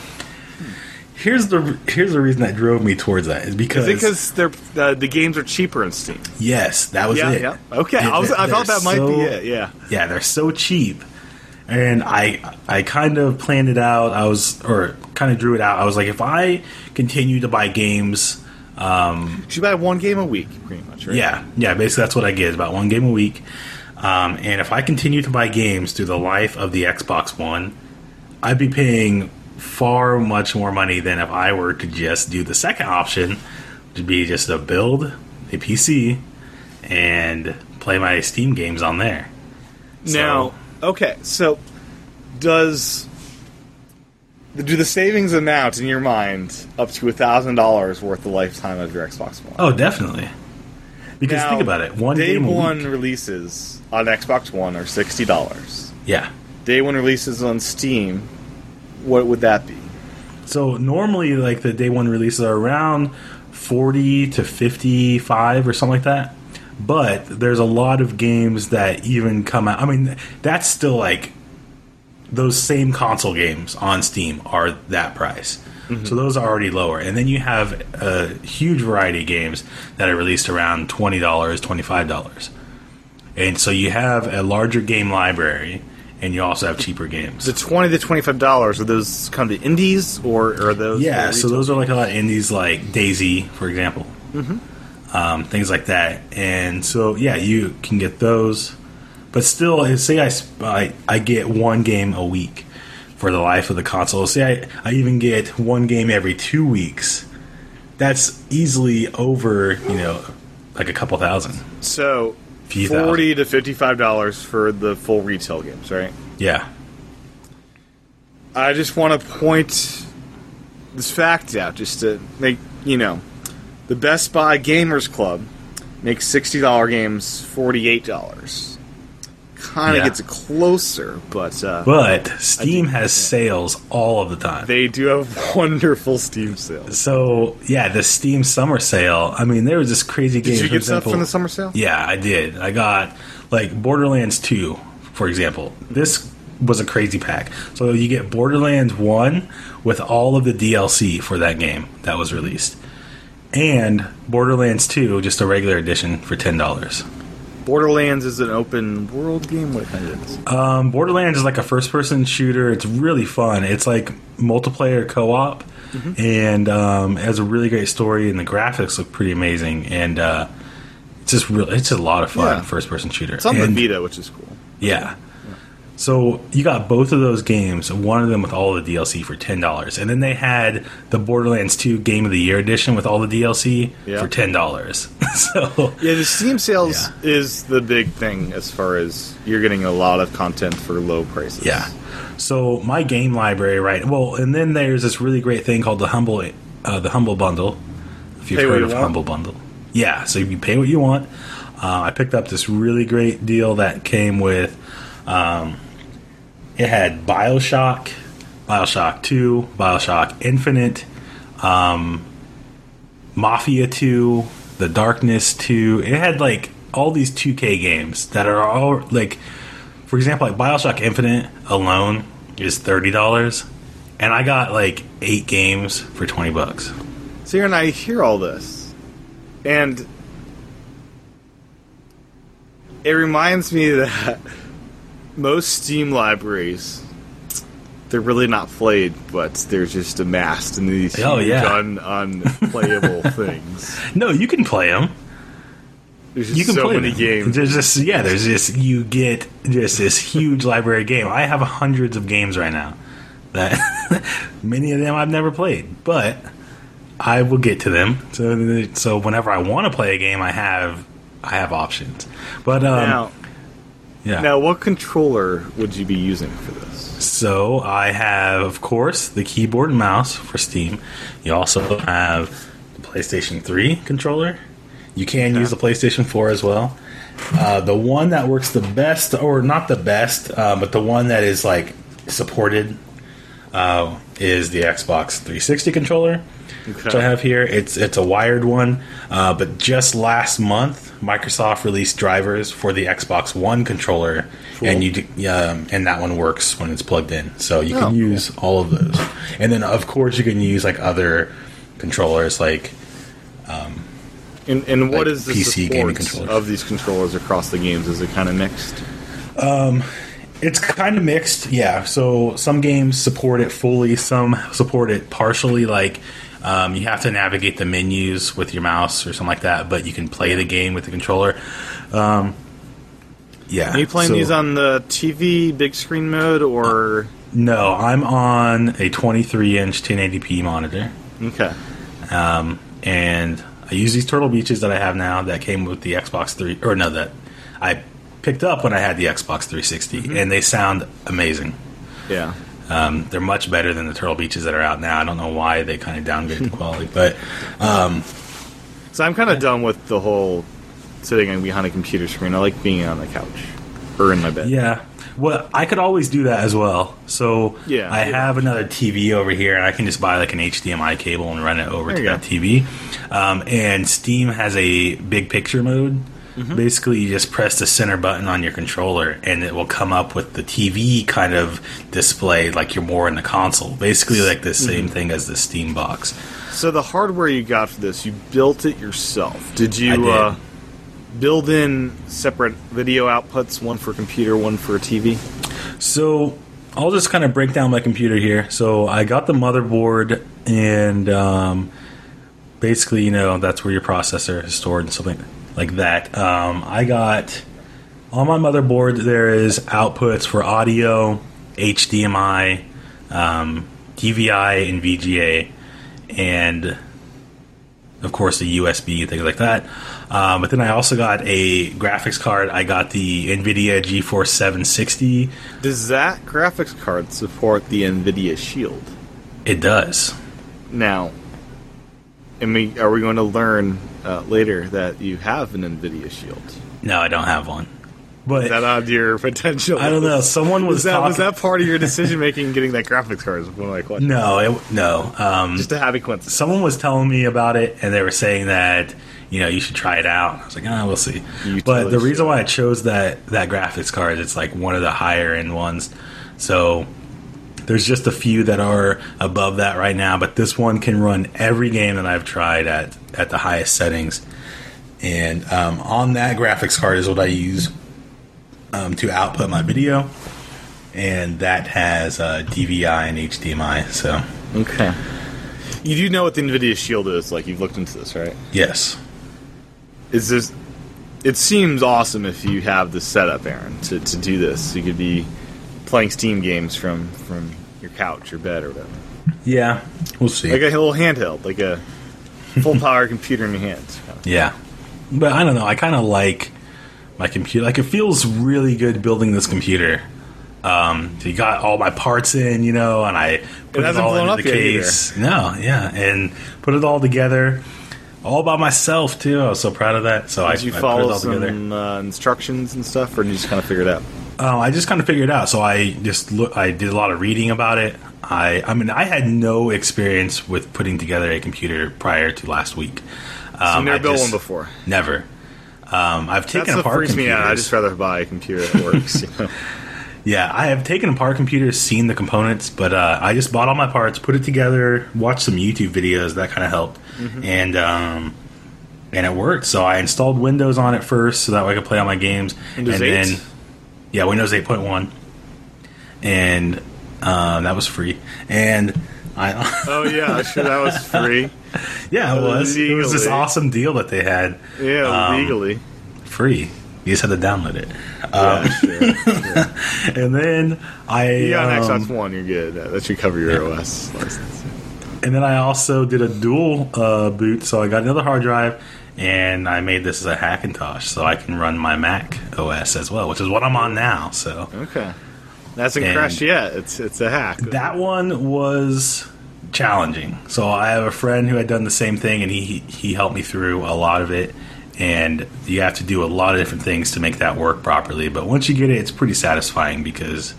here's the here's the reason that drove me towards that is because, Is it because they're uh, the games are cheaper in Steam? yes, that was Yeah, it. yeah. Okay, It- I, was, I thought that might so- be it. Yeah. yeah, they're so cheap. And I I kind of planned it out. I was or kind of drew it out. I was like, if I continue to buy games, um, You buy one game a week, pretty much, right? yeah, yeah, basically that's what I get is about one game a week. Um, and if I continue to buy games through the life of the Xbox One, I'd be paying far much more money than if I were to just do the second option, to be just a build a PC and play my Steam games on there. Now, okay, so does do the savings amount in your mind up to a thousand dollars worth the lifetime of your Xbox One? Oh, definitely. Because Now, think about it, one day one releases on Xbox One are sixty dollars. Yeah, Day one releases on Steam, what would that be? So normally, like the day one releases are around forty to fifty-five or something like that. But there's a lot of games that even come out. I mean, that's still like those same console games on Steam are that price. So those are already lower. And then you have a huge variety of games that are released around $20, $25. And so you have a larger game library and you also have cheaper games. The twenty to twenty five dollars are those kind of indies or are those? Yeah, so those are like a lot of indies like Daisy, for example. Mm-hmm. Um, things like that. And so, yeah, you can get those. But still, say I, I, I get one game a week for the life of the console. Say I, I even get one game every two weeks. That's easily over, you know, like a couple thousand. So Few forty to fifty five dollars for the full retail games, right? Yeah. I just want to point this fact out just to make you know the Best Buy Gamers Club makes sixty dollar games forty eight dollars. Kind of Yeah. gets closer, but uh, But Steam has sales all of the time. they do have wonderful Steam sales. So yeah, the Steam summer sale. I mean, there was this crazy game. Did you get stuff from the summer sale? Yeah, I did. I got like Borderlands Two, for example. This was a crazy pack. So you get Borderlands One with all of the DLC for that game that was released, and Borderlands Two, just a regular edition for ten dollars. Borderlands is an open world game. What kind of is? Um, Borderlands is like a first-person shooter. It's really fun. It's like multiplayer co-op, and um, it has a really great story, and the graphics look pretty amazing. And uh, it's just really, it's just a lot of fun. Yeah. First-person shooter. It's on And- the Vita, which is cool. Yeah. So you got both of those games, one of them with all the DLC for ten dollars, and then they had the Borderlands Two Game of the Year edition with all the DLC Yeah. for ten dollars. so Yeah, the Steam sales Yeah. is the big thing as far as you're getting a lot of content for low prices. yeah. So my game library, right? Well, and then there's this really great thing called the humble, uh, the humble bundle. If you've Pay heard you of want? humble bundle, yeah. So you pay what you want. Uh, I picked up this really great deal that came with. Um, it had Bioshock, Bioshock Two, Bioshock Infinite, um, Mafia Two, The Darkness Two. It had like all these 2K games that are all like, for example, like Bioshock Infinite alone is thirty dollars, and I got like eight games for twenty bucks. So here and I hear all this, and it reminds me that most Steam libraries they're really not played, but they're just amassed in these Oh, huge yeah. un, unplayable things. No, you can play them. There's just You can so play many them. games. There's just yeah, there's just you get just this huge library game. I have hundreds of games right now that many of them I've never played, but I will get to them. So so whenever I want to play a game, I have I have options. But um, now, yeah. now, what controller would you be using for this? So I have, of course, the keyboard and mouse for Steam. You also have the PlayStation 3 controller. You can use the PlayStation 4 as well. Uh, the one that works the best, or not the best, uh, but the one that is like supported, uh, is the Xbox 360 controller, which I have here. It's it's a wired one, uh, but just last month, Microsoft released drivers for the Xbox One controller, and you um, and that one works when it's plugged in. So you Oh, can cool. use all of those, and then of course you can use like other controllers like And, and what Like is the PC gaming controllers. of these controllers across the games? Is it kind of mixed? It's kind of mixed, yeah. So some games support it fully, some support it partially. Like um, you have to navigate the menus with your mouse or something like that, but you can play the game with the controller. Um, yeah. Are you playing so- these on the TV big screen mode or? No, I'm on a 23 inch 1080p monitor, Okay. um, and I use these Turtle Beaches that I have now that came with the Xbox 3, or no, that I picked up when I had the Xbox 360, and they sound amazing. Yeah. Um, they're much better than the Turtle Beaches that are out now. I don't know why they kind of downgraded the quality, but um, So I'm kind of done with the whole sitting behind a computer screen. I like being on the couch. or in my bed. Yeah. Well, I could always do that as well. So Yeah. I have another TV over here, and I can just buy like an HDMI cable and run it over There to that go. TV. Um, and Steam has a big picture mode. Mm-hmm. Basically, you just press the center button on your controller, and it will come up with the TV kind of display, like you're more in the console. Basically, like the same Mm-hmm. thing as the Steam box. So the hardware you got for this, you built it yourself. Did you did. Uh, build in separate video outputs, one for computer, one for TV? So I'll just kind of break down my computer here. So I got the motherboard, and um, basically, you know, that's where your processor is stored and something like that. Um, I got on my motherboard. There is outputs for audio, HDMI, um, DVI, and VGA, and of course the USB and things like that. Um, but then I also got a graphics card. I got the NVIDIA GeForce 760. Does that graphics card support the NVIDIA Shield? It does. Now, and we, are we going to learn uh, later that you have an NVIDIA Shield? No, I don't have one. But Is that on your potential? I don't know. Someone was Was that, was that part of your decision making getting that graphics card? Is one of my questions. no, it, no. Um, Just a happy coincidence. someone was telling me about it, and they were saying that you know you should try it out. I was like, ah, we'll see. You but totally the reason should. why I chose that that graphics card, it's like one of the higher end ones. So there's just a few that are above that right now, but this one can run every game that I've tried at at the highest settings. And um, on that graphics card is what I use um, to output my video, and that has uh, DVI and HDMI. So Okay. You do know what the NVIDIA Shield is, like you've looked into this, right? yes, Is this? It seems awesome if you have the setup, Aaron, to, to do this. You could be playing Steam games from from your couch your bed or whatever, yeah, we'll see. like a little handheld, like a full power computer in your hands. Yeah, but I don't know. I kind of like my computer. Like it feels really good building this computer. Um, so you got all my parts in, you know, and I put it, hasn't all into the case. No, yeah, and put it all together, all by myself too. I was so proud of that. So I, Did you I put it follow all together. some uh, instructions and stuff, or did you just kind of figure it out? Um, I just kind of figured it out. So I just look. I did a lot of reading about it. I, I mean, I had no experience with putting together a computer prior to last week. Um, So never I built one before. Never. Um, I've taken That's what apart freaks me computers. out. I just rather buy a computer that works. you know? Yeah, I have taken apart computers, seen the components, but uh, I just bought all my parts, put it together, watched some YouTube videos. That kind of helped, Mm-hmm. and um, and it worked. So I installed Windows on it first, so that way I could play all my games. Windows and 8? then yeah, Windows eight point one, and um, that was free. And I oh yeah, sure that was free. yeah, it was. It was this awesome deal that they had Yeah, Um, legally. free. You just had to download it. Yeah, sure. And then I got um, Xbox One, you're good. Uh, That should cover your OS license. And then I also did a dual uh, boot, so I got another hard drive, and I made this as a Hackintosh, so I can run my Mac OS as well, which is what I'm on now. So Okay, hasn't And- crashed yet. It's it's a hack. that one was challenging. So I have a friend who had done the same thing, and he he helped me through a lot of it. And you have to do a lot of different things to make that work properly. But once you get it, it's pretty satisfying because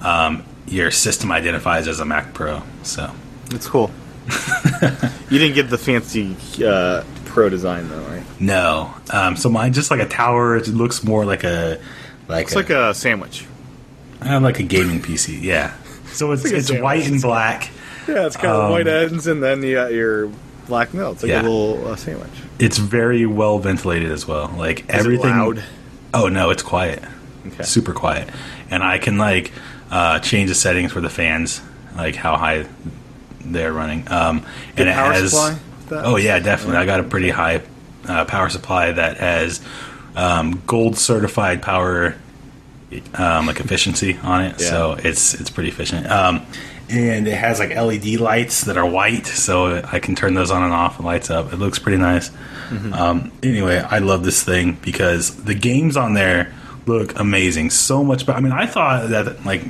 um, your system identifies as a Mac Pro. So It's cool. you didn't get the fancy uh, pro design though, right? No. Um, so mine just like a tower. It looks more like a like It's a, like a sandwich. Uh, like a gaming PC. Yeah. So it's like a it's white and black. Yeah, it's got Um, white ends, and then you got your black no. It's like Yeah. a little uh, sandwich. It's very well ventilated as well. Like Is everything. it loud? Oh no, it's quiet. Okay. Super quiet. And I can like uh, change the settings for the fans, like how high they're running. Um, and it power has. supply? That- Oh yeah, definitely. I got a pretty high uh, power supply that has um, gold certified power um, like efficiency on it, Yeah. so it's it's pretty efficient. Um, and it has like LED lights that are white, so I can turn those on and off and lights up. It looks pretty nice. Mm-hmm. Um, anyway, I love this thing because the games on there look amazing. So much, but I mean, I thought that like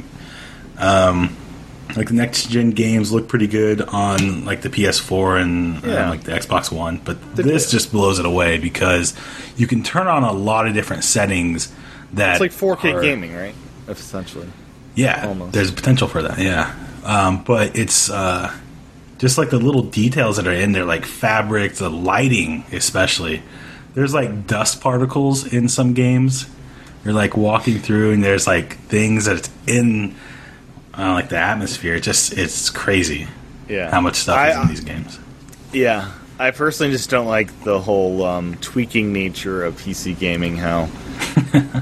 um, like the next gen games look pretty good on like the PS4 and uh, Yeah. like the Xbox One, but They this do. just blows it away because you can turn on a lot of different settings that It's like 4K are- gaming, right? Essentially. Yeah, Almost. there's potential for that. Yeah, um, but it's uh, just like the little details that are in there, like fabric, the lighting, especially. There's like dust particles in some games. You're like walking through, and there's like things that's in, uh, like the atmosphere. It just it's crazy Yeah. how much stuff I- is in these games. Yeah, I personally just don't like the whole um, tweaking nature of PC gaming. How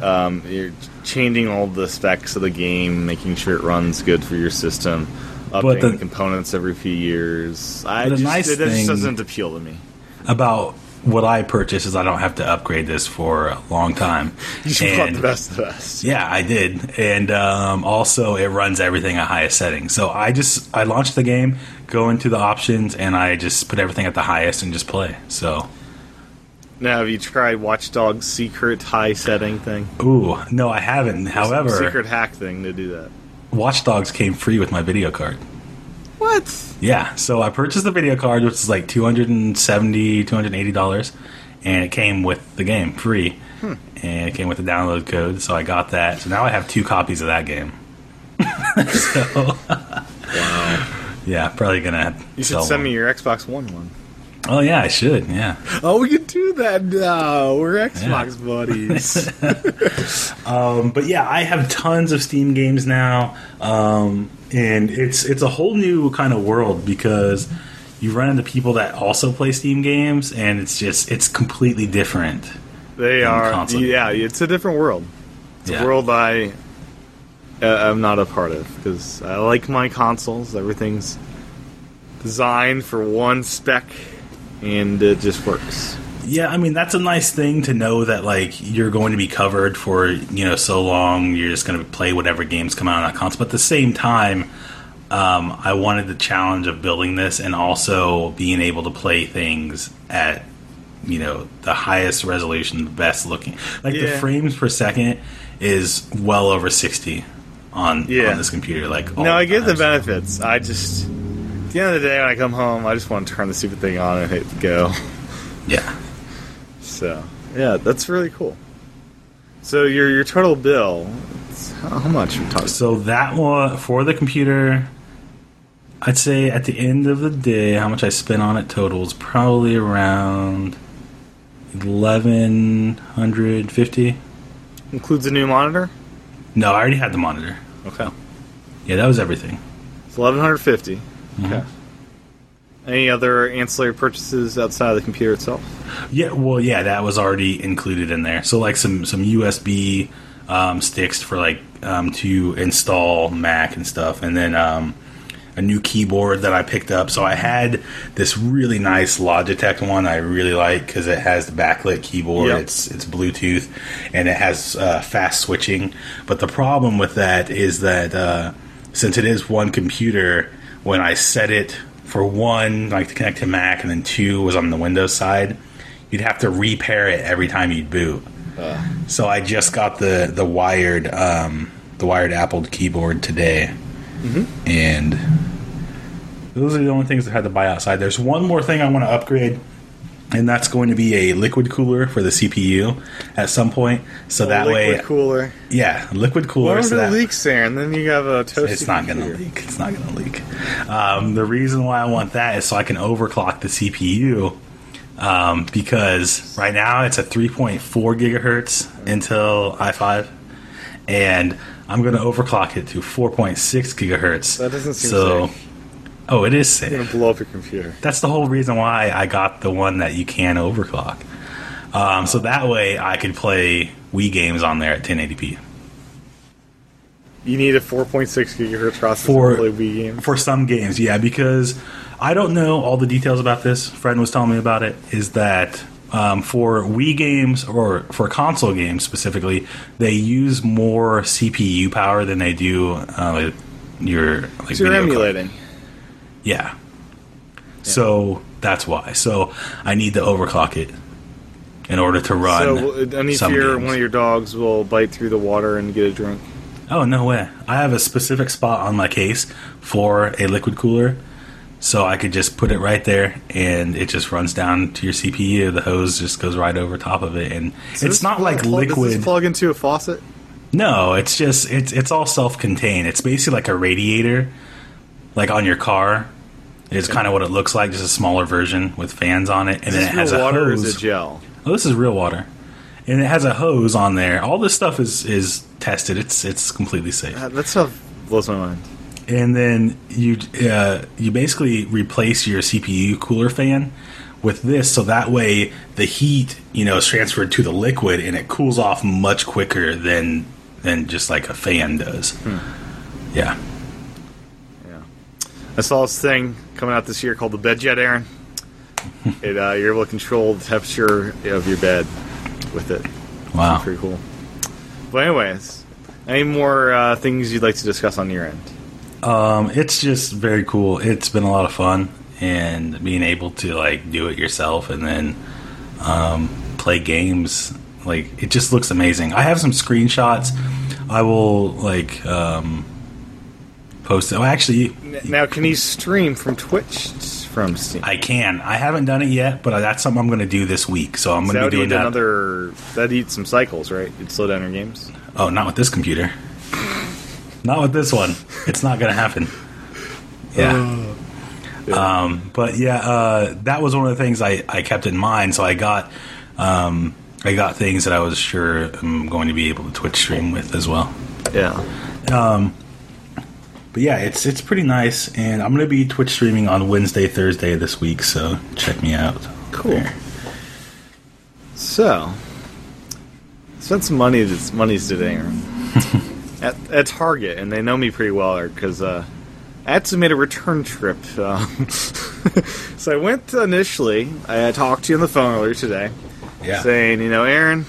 um, you're changing all the specs of the game, making sure it runs good for your system, updating the- the, components every few years. I the just, nice it, just doesn't appeal to me. About what I purchased is I don't have to upgrade this for a long time. You And- the best of the best. Yeah, I did, and um, also it runs everything at highest settings. So I just I launched the game, go into the options, and I just put everything at the highest and just play. So, Now, have you tried Watch Dogs' secret high setting thing? ooh, no, I haven't. However, secret hack thing to do that. Watch Dogs came free with my video card. What? Yeah, so I purchased the video card, which is like 270 $280, and it came with the game free. Hmm. And it came with the download code, so I got that. So now I have two copies of that game. so, yeah, probably gonna. You should send one. me your Xbox One one. Oh yeah, I should. Yeah. Oh, we can do that now. We're Xbox buddies. Um, but yeah, I have tons of Steam games now, um, and it's it's a whole new kind of world because you run into people that also play Steam games, and it's just it's completely different. They are. console. Yeah, it's a different world. It's Yeah. a world I uh, am not a part of because I like my consoles. Everything's designed for one spec, and it just works. Yeah, I mean that's a nice thing to know that like you're going to be covered for you know so long. You're just going to play whatever games come out on that console. But at the same time, um, I wanted the challenge of building this and also being able to play things at you know the highest resolution, the best looking. Like the frames per second is well over sixty on Yeah. on this computer. Like all No, I get the benefits. I just at the end of the day when I come home, I just want to turn the stupid thing on and hit go. Yeah. So yeah, that's really cool. So your your total bill, how much we talking? So that one for the computer, I'd say at the end of the day, how much I spent on it total is probably around eleven hundred fifty. Includes a new monitor. No, I already had the monitor. Okay, Yeah, that was everything. it's eleven hundred fifty. Mm-hmm. Okay. Any other ancillary purchases outside of the computer itself? Yeah, well, yeah, that was already included in there. So like some some USB um, sticks for like um, to install Mac and stuff, and then um, a new keyboard that I picked up. So I had this really nice Logitech one I really like because it has the backlit keyboard. Yep. It's it's Bluetooth and it has uh, fast switching. But the problem with that is that uh, since it is one computer, when I set it for one, like to connect to Mac, and then two was on the Windows side, you'd have to repair it every time you'd boot. So I just got the the wired um, the wired Apple keyboard today, and those are the only things I had to buy outside. There's one more thing I want to upgrade, and that's going to be a liquid cooler for the CPU at some point. So that liquid way, cooler. yeah, liquid cooler. What if so it that- leaks there, and then you have a toasty it's not going to leak. It's not going to leak. Um, the reason why I want that is so I can overclock the CPU. Um, because right now it's at 3.4 gigahertz Intel i5, and I'm going to overclock it to 4.6 gigahertz. That doesn't seem so. safe. Oh, it is You're gonna blow up your computer. That's the whole reason why I got the one that you can overclock. Um, so that way I could play Wii games on there at 1080p. You need a 4.6 gigahertz processor For- to play Wii games. For some games, yeah, because I don't know all the details about this. Fred was telling me about it. Is that um, for Wii games or for console games specifically, they use more CPU power than they do uh, your like So you're video card. emulating. Yeah. So that's why. So I need to overclock it in order to run. So and if some your one of your dogs will bite through the water and get a drink. Oh no way! I have a specific spot on my case for a liquid cooler, So I could just put it right there, and it just runs down to your CPU. The hose just goes right over top of it, and So it's not like plug- Does liquid. this plug into a faucet? No, it's just it's it's all self-contained. It's basically like a radiator, like on your car. It's kind of what it looks like, just a smaller version with fans on it, and then it has a water hose. is it gel? Oh, this is real water, and it has a hose on there. All this stuff is is tested. It's it's completely safe. Uh, That stuff blows my mind. And then you uh, you basically replace your CPU cooler fan with this, so that way the heat you know is transferred to the liquid, and it cools off much quicker than than just like a fan does. Hmm. Yeah. Yeah. I saw this thing coming out this year called the Bed Jet, Aaron. it, uh, you're able to control the temperature of your bed with it. Wow. Pretty cool. But anyways, any more uh, things you'd like to discuss on your end? Um, it's just very cool. It's been a lot of fun, and being able to like do it yourself and then um, play games. Like it just looks amazing. I have some screenshots. I will like um, post it. Oh, actually, Now, can you stream from Twitch from Steam? I can. I haven't done it yet, but that's something I'm going to do this week. So I'm going to be doing that. another. That'd eat some cycles, right? It'd slow down your games. Oh, not with this computer. Not with this one. It's not going to happen. Yeah. Um, but yeah, uh, that was one of the things I, I kept in mind. So I got um, I got things that I was sure I'm going to be able to Twitch stream with as well. Yeah. But yeah, it's it's pretty nice, and I'm going to be Twitch streaming on Wednesday, Thursday this week. So check me out. Cool. there. So, spent some money. This money's today. At, at Target, and they know me pretty well because uh, I had to make a return trip. Um, so I went initially. I talked to you on the phone earlier today, Yeah. saying, you know, Aaron,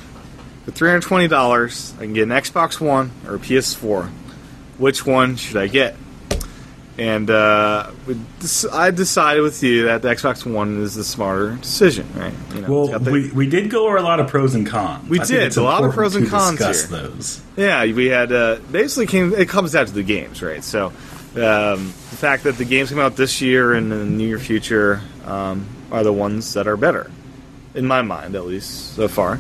for three hundred twenty dollars, I can get an Xbox One or a PS4. Which one should I get? And uh, I decided with you that the Xbox One is the smarter decision, right? You know, Well, the- we, we did go over a lot of pros and cons. We I did, a lot of pros and cons discuss here. those. Yeah, we had uh, basically came. It comes down to the games, right? So um, the fact that the games come out this year and in the near future um, are the ones that are better, in my mind, at least so far.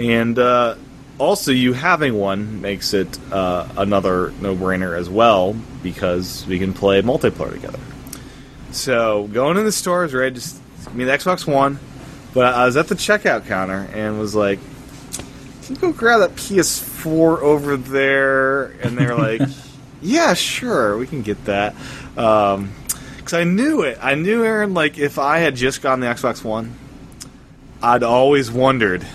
And uh, also, you having one makes it uh, another no-brainer as well because we can play multiplayer together. So going in the store stores, right? Just give me the Xbox One. But I was at the checkout counter and was like, can you go grab that PS4 over there? And they're like, yeah, sure, we can get that. Because I knew it. I knew, Aaron, like, if I had just gotten the Xbox One, I'd always wondered,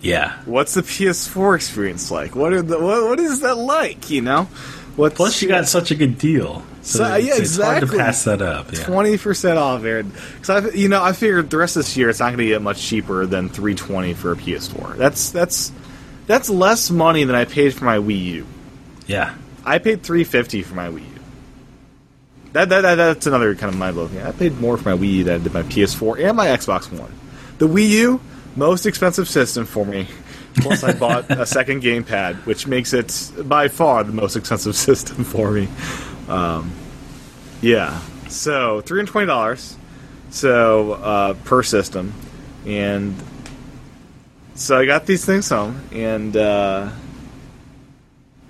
Yeah. what's the PS4 experience like? What are the what, what is that like, you know? What's, Plus, you got such a good deal. So, So, it's, yeah, it's hard to exactly. pass that up. Yeah. Twenty percent off, Aaron. Because I, you know, I figured the rest of this year it's not going to get much cheaper than three twenty for a PS4. That's that's that's less money than I paid for my Wii U. Yeah. I paid three fifty for my Wii U. That, that, that that's another kind of mind blowing. I paid more for my Wii U than I did my PS4 and my Xbox One. The Wii U, most expensive system for me. Plus, I bought a second gamepad, which makes it by far the most expensive system for me. Um, yeah, so three hundred twenty dollars, so uh, per system, and so I got these things home, and uh,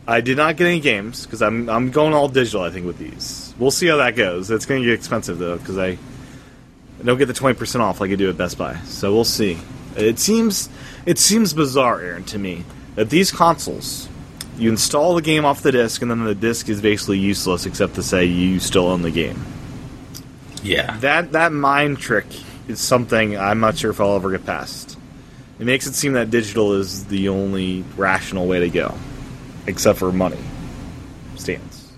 I did not get any games because I'm I'm going all digital. I think with these, we'll see how that goes. It's going to get expensive though because I, I don't get the twenty percent off like I do at Best Buy. So we'll see. It seems it seems bizarre, Aaron, to me that these consoles, you install the game off the disc, and then the disc is basically useless except to say you still own the game. Yeah. That that mind trick is something I'm not sure if I'll ever get past. It makes it seem that digital is the only rational way to go, except for money stands.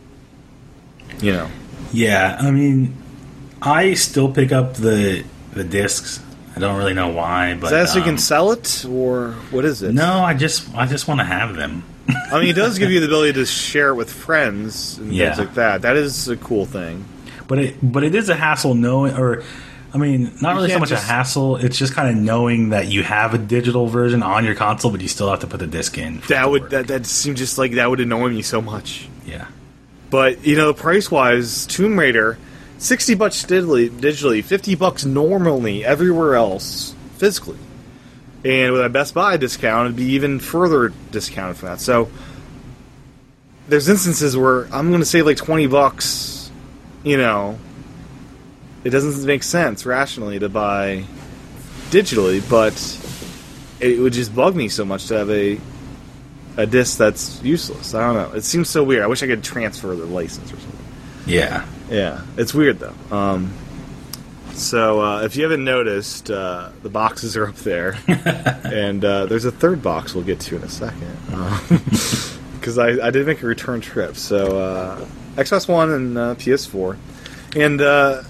You know, Yeah. I mean, I still pick up the the discs. I don't really know why, but is that so you um, can sell it, or what is it? No, I just I just want to have them. I mean it does give you the ability to share it with friends and Yeah. things like that. That is a cool thing. But it but it is a hassle knowing or I mean, not You really so much just- a hassle. It's just kind of knowing that you have a digital version on your console, but you still have to put the disc in. That would work. that that seems just like that would annoy me so much. yeah. But you know, price wise, Tomb Raider, 60 bucks digitally, digitally, 50 bucks normally everywhere else physically. And with a Best Buy discount, it'd be even further discounted for that. So there's instances where I'm going to save like 20 bucks, you know, it doesn't make sense rationally to buy digitally, but it would just bug me so much to have a a disc that's useless. I don't know. It seems so weird. I wish I could transfer the license or something. Yeah. Yeah, it's weird though. Um, so uh, if you haven't noticed, uh, the boxes are up there, and uh, there's a third box we'll get to in a second. Because I, I did make a return trip. So uh, Xbox One and uh, PS4, and uh,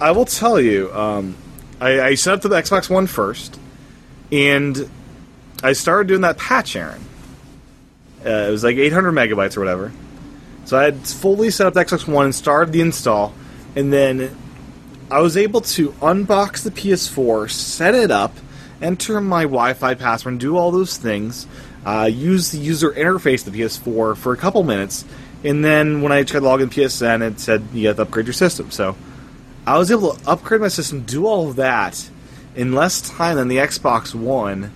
I will tell you, um, I, I set up the Xbox One first, and I started doing that patch. Uh, it was like 800 megabytes or whatever. So I had fully set up the Xbox One and started the install, and then I was able to unbox the PS4, set it up, enter my Wi-Fi password, do all those things. Uh, use the user interface of the PS4 for a couple minutes, and then when I tried to log in PSN, it said you have to upgrade your system. So I was able to upgrade my system, do all of that in less time than the Xbox One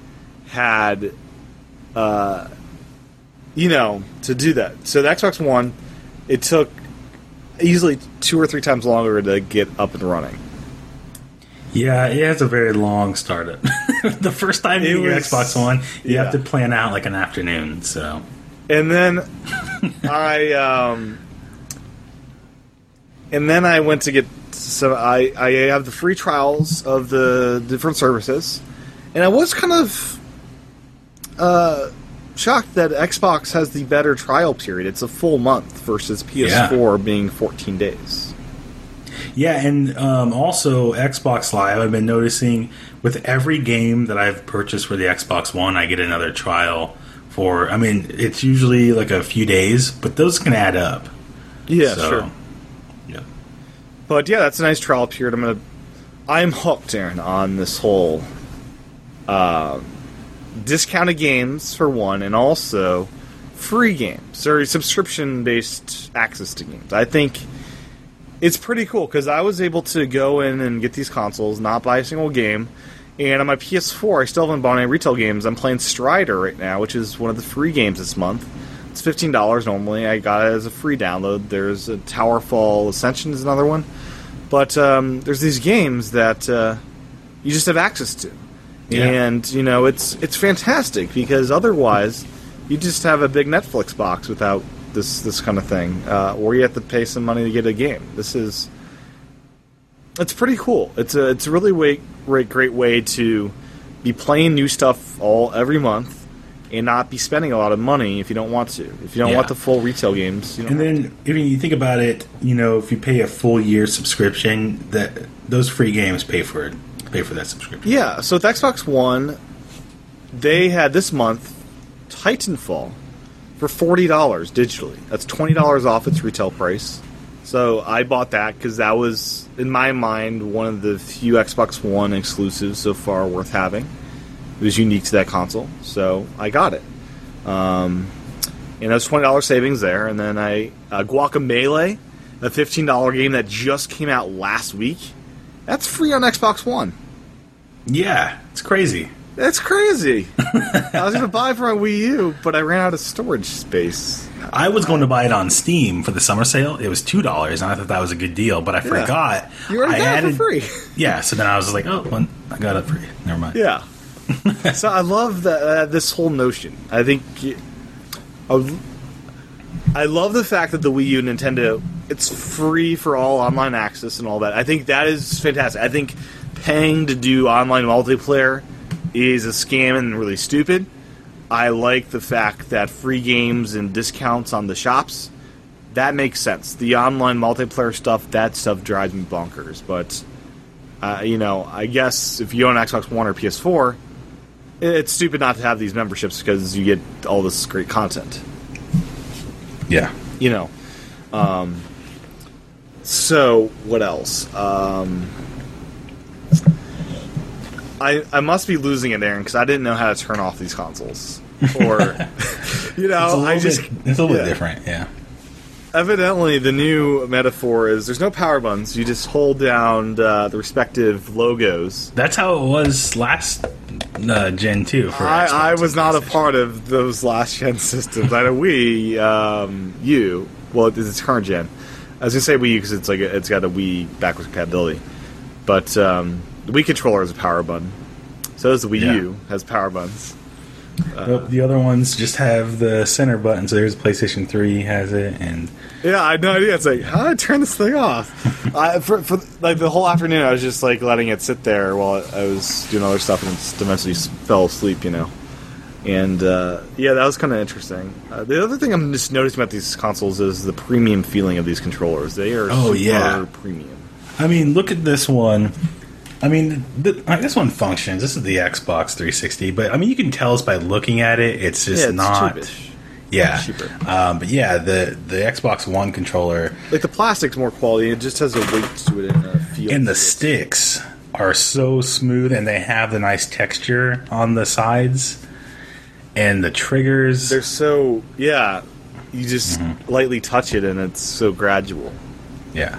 had. Uh, you know, to do that. So the Xbox One, it took easily two or three times longer to get up and running. Yeah, it has a very long startup. the first time you get your Xbox One, you yeah. have to plan out like an afternoon. So And then I um and then I went to get so I I have the free trials of the different services. And I was kind of uh shocked that Xbox has the better trial period. It's a full month versus PS4 being 14 days. yeah, and um, also Xbox Live. I've been noticing with every game that I've purchased for the Xbox One, I get another trial for. I mean, it's usually like a few days, but those can add up. Yeah, So, sure. Yeah. But yeah, that's a nice trial period. I'm gonna, I'm hooked, Aaron, on this whole uh, discounted games for one, and also free games or subscription-based access to games. I think it's pretty cool because I was able to go in and get these consoles, not buy a single game. And on my PS4, I still haven't bought any retail games. I'm playing Strider right now, which is one of the free games this month. It's fifteen dollars normally. I got it as a free download. There's a Towerfall Ascension is another one, but um, there's these games that uh, you just have access to, Yeah. and you know it's it's fantastic because otherwise you just have a big Netflix box without this this kind of thing, uh, or you have to pay some money to get a game. This is it's pretty cool. It's a it's a really way, great great way to be playing new stuff all every month and not be spending a lot of money if you don't want to. If you don't Yeah. want the full retail games, And then, if you think about it, you know, if you pay a full year subscription, that those free games pay for it, pay for that subscription. Yeah, so with Xbox One, they had this month Titanfall for forty dollars digitally. That's twenty dollars off its retail price. So I bought that because that was, in my mind, one of the few Xbox One exclusives so far worth having. It was unique to that console, so I got it. Um, and that's twenty dollars savings there. And then I uh, Guacamelee, a fifteen dollar game that just came out last week. That's free on Xbox One. Yeah, it's crazy. That's crazy. I was going to buy it for my Wii U, but I ran out of storage space. I was going to buy it on Steam for the summer sale. It was two dollars, and I thought that was a good deal. But I forgot. You already I got it for free. Yeah, so then I was like, oh, well, I got it free. Never mind. Yeah. so I love that uh, this whole notion. I think I, I love the fact that the Wii U Nintendo it's free for all online access and all that. I think that is fantastic. I think paying to do online multiplayer is a scam and really stupid. I like the fact that free games and discounts on the shops that makes sense. The online multiplayer stuff, that stuff drives me bonkers. But uh, you know, I guess if you own Xbox One or PS4, it's stupid not to have these memberships because you get all this great content. Yeah. You know. Um, so what else? Um, I I must be losing it, Aaron, because I didn't know how to turn off these consoles. Or you know, It's a I just bit, it's a little yeah. bit different. Yeah. evidently the new metaphor is there's no power buttons. You just hold down uh, the respective logos. That's how it was last uh, Gen 2. For I, I was not a part of those last gen systems. I know Wii um, U. Well, it's it's current gen. I was gonna say Wii U because it's like a, it's got a Wii backwards compatibility, but um, the Wii controller has a power button. So does the Wii Yeah. U has power buttons. Nope, the other ones just have the center button. So there's PlayStation 3 has it, and Yeah, I had no idea. It's like, how do I turn this thing off? I, for, for like the whole afternoon, I was just like letting it sit there while I was doing other stuff, and just eventually fell asleep. You know, and uh, yeah, that was kind of interesting. Uh, the other thing I'm just noticing about these consoles is the premium feeling of these controllers. They are Oh, super yeah. premium. I mean, look at this one. I mean, th- this one functions. This is the Xbox 360, but I mean, you can tell us by looking at it. It's just Yeah, it's not. cheapish. Yeah. Um, but yeah, the the Xbox One controller Like the plastic's more quality. It just has a weight to it and a feel. and the it. sticks are so smooth, and they have the nice texture on the sides, and the triggers. They're so yeah. You just Mm-hmm. lightly touch it, and it's so gradual. yeah,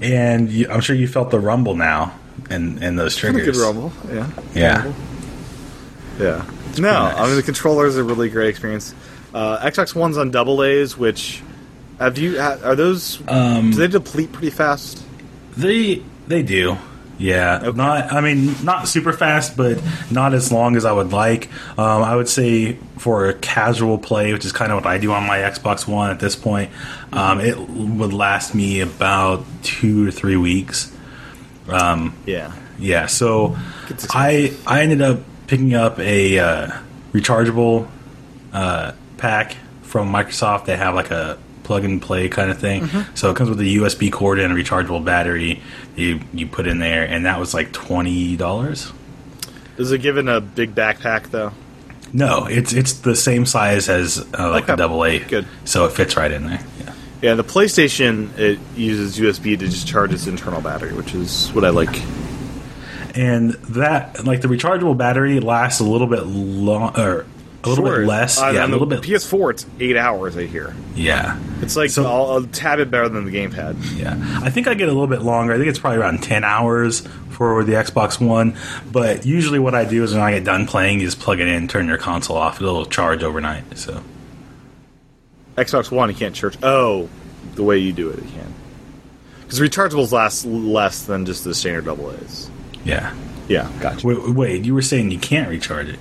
and you, I'm sure you felt the rumble now, and and those Pretty triggers. good rumble. Yeah. Yeah. Yeah. No, nice. I mean the controller is a really great experience. Uh, Xbox One's on double A's, which have you? Are those? Um, do they deplete pretty fast? They they do. Yeah, not. I mean, not super fast, but not as long as I would like. Um, I would say for a casual play, which is kind of what I do on my Xbox One at this point, um, it would last me about two to three weeks. Yeah. Yeah, so I I ended up picking up a uh, rechargeable uh, pack from Microsoft. They have like a plug and play kind of thing. So it comes with a USB cord and a rechargeable battery. You you put in there, and that was like twenty dollars. Does it give it a big backpack though? No, it's it's the same size as uh, like Okay. a double A. Good. So it fits right in there. Yeah. Yeah, the PlayStation it uses USB to just charge its internal battery, which is what I like. And that like the rechargeable battery lasts a little bit long or a little Sure. bit less. On- yeah, a little bit. PS4, it's eight hours. I hear yeah. it's like So- all, a tad bit better than the gamepad. Yeah, I think I get a little bit longer. I think it's probably around ten hours for the Xbox One. But usually, what I do is when I get done playing, you just plug it in, turn your console off. It'll charge overnight. So Xbox One, you can't charge. Oh, the way you do it, you can. Because rechargeables last less than just the standard double A's. yeah. Yeah, gotcha. Wait, wait, you were saying you can't recharge it?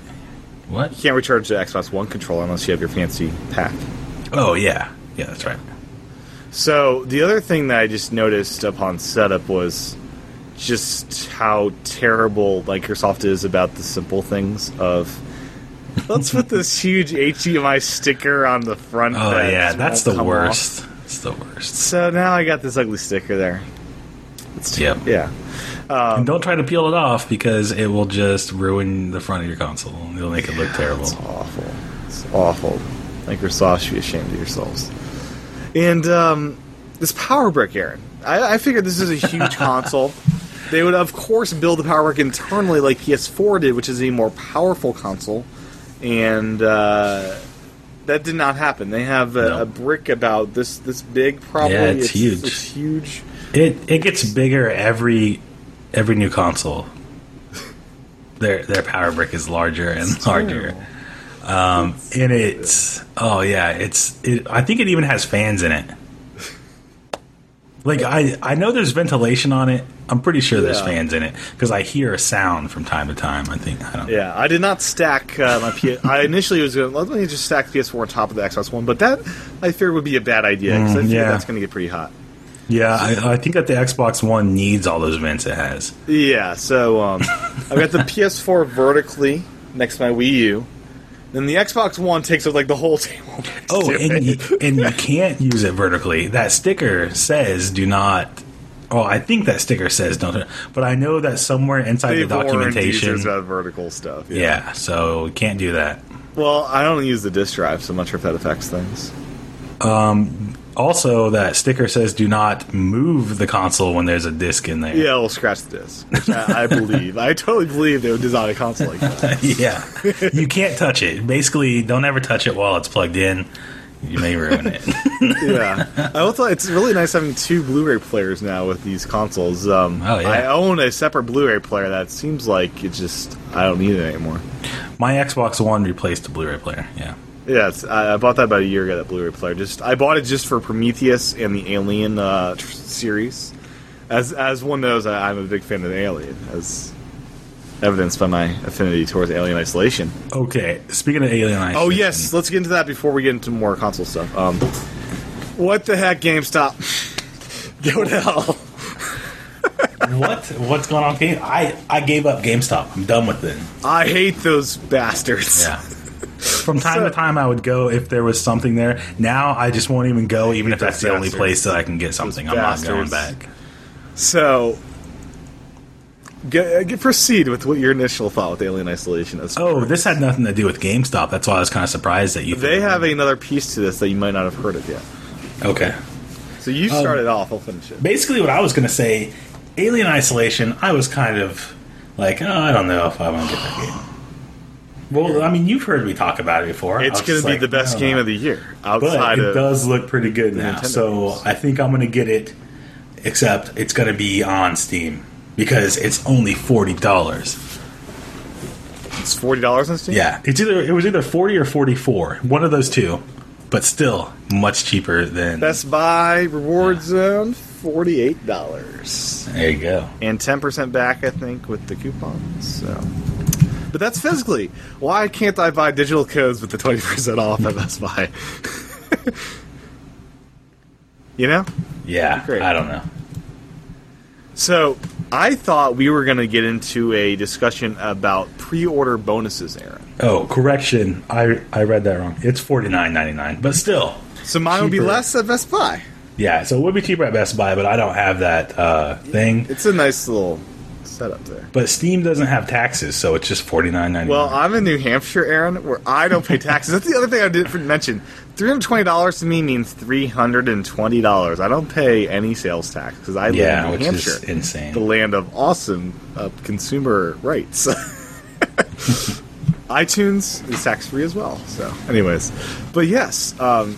What? You can't recharge the Xbox One controller unless you have your fancy pack. Oh yeah, yeah, that's right. So the other thing that I just noticed upon setup was just how terrible Microsoft is about the simple things of. Let's put this huge HDMI sticker on the front. Oh yeah, that's the worst. off. It's the worst. So now I got this ugly sticker there. It's Yep. yeah. and don't try to peel it off because it will just ruin the front of your console. It'll make it look terrible. It's awful. It's awful. Microsoft should be ashamed of yourselves. And um, this power brick, Aaron. I, I figured this is a huge console. They would, of course, build the power brick internally like PS4 did, which is a more powerful console. And uh, that did not happen. They have a, No. a brick about this this big, probably. Yeah, it's huge. It's huge. It it gets bigger every every new console. Their their power brick is larger and larger. Um, and it's oh yeah, it's it, I think it even has fans in it. Like I I know there's ventilation on it. I'm pretty sure there's Yeah. fans in it because I hear a sound from time to time. I think I don't. Yeah, I did not stack uh, my PS. I initially was going to let me just stack PS4 on top of the Xbox One, but that I feared would be a bad idea because I Mm, figured yeah. that's going to get pretty hot. Yeah, I, I think that the Xbox One needs all those vents it has. Yeah, so um, I've got the PS4 vertically next to my Wii U. Then the Xbox One takes up like the whole table. Oh, and you, and you can't use it vertically. That sticker says do not. Oh, I think that sticker says don't. But I know that somewhere inside They've the documentation. about vertical stuff. Yeah. Yeah, so we can't do that. Well, I don't use the disk drive, so I'm not sure if that affects things. Um, Also, that sticker says do not move the console when there's a disc in there. Yeah, it'll scratch the disc, which I, I believe. I totally believe they would design a console like that. yeah. you can't touch it. Basically, don't ever touch it while it's plugged in. you may ruin it. yeah, I also it's really nice having two Blu-ray players now with these consoles. Um, Oh, yeah. I own a separate Blu-ray player that seems like it just I don't need it anymore. My Xbox One replaced the Blu-ray player. Yeah. Yeah, I, I bought that about a year ago. That Blu-ray player. Just I bought it just for Prometheus and the Alien uh, tr- series. As as one knows, I, I'm a big fan of the Alien, as evidenced by my affinity towards Alien Isolation. Okay. Speaking of Alien Isolation. Oh yes, let's get into that before we get into more console stuff. Um, what the heck, GameStop? Go to hell. What? What's going on? I I gave up GameStop. I'm done with it. I hate those bastards. Yeah. From time to time, I would go if there was something there. Now I just won't even go, even if that's the only place that I can get something. I'm not going back. So, get, get, proceed with what your initial thought with Alien Isolation is. Oh, this had nothing to do with GameStop. That's why I was kind of surprised that you. They have another piece to this that you might not have heard of yet. Okay. So you Um, started off. I'll finish it. Basically, what I was going to say, Alien Isolation. I was kind of like, oh, I don't know if I want to get that game. Well, I mean, you've heard me talk about it before. It's going to be the best game of the year But it does look pretty good now. Nintendo So games. I think I'm going to get it. Except it's going to be on Steam because it's only forty dollars. It's forty dollars on Steam. Yeah, it's either it was either forty or forty four, one of those two, but still much cheaper than. Best Buy Reward Zone, forty-eight dollars, there you go. and ten percent back, I think, with the coupons. So, but that's physically. Why can't I buy digital codes with the twenty percent off at Best Buy? you know. Yeah, I don't know. So I thought we were going to get into a discussion about pre-order bonuses, Aaron. Oh, correction, I I read that wrong. It's forty nine ninety nine, but still, So mine would be less at Best Buy. yeah. So it would be cheaper at Best Buy, but I don't have that uh, thing. It's a nice little setup there. But Steam doesn't have taxes, so it's just forty nine ninety nine. Well, I'm in New Hampshire, Aaron, where I don't pay taxes. That's the other thing I didn't mention. Three hundred twenty dollars to me means three hundred and twenty dollars. I don't pay any sales tax because I live yeah, in New which Hampshire, is insane. the land of awesome uh, consumer rights. iTunes is tax free as well. So, anyways, but yes, um,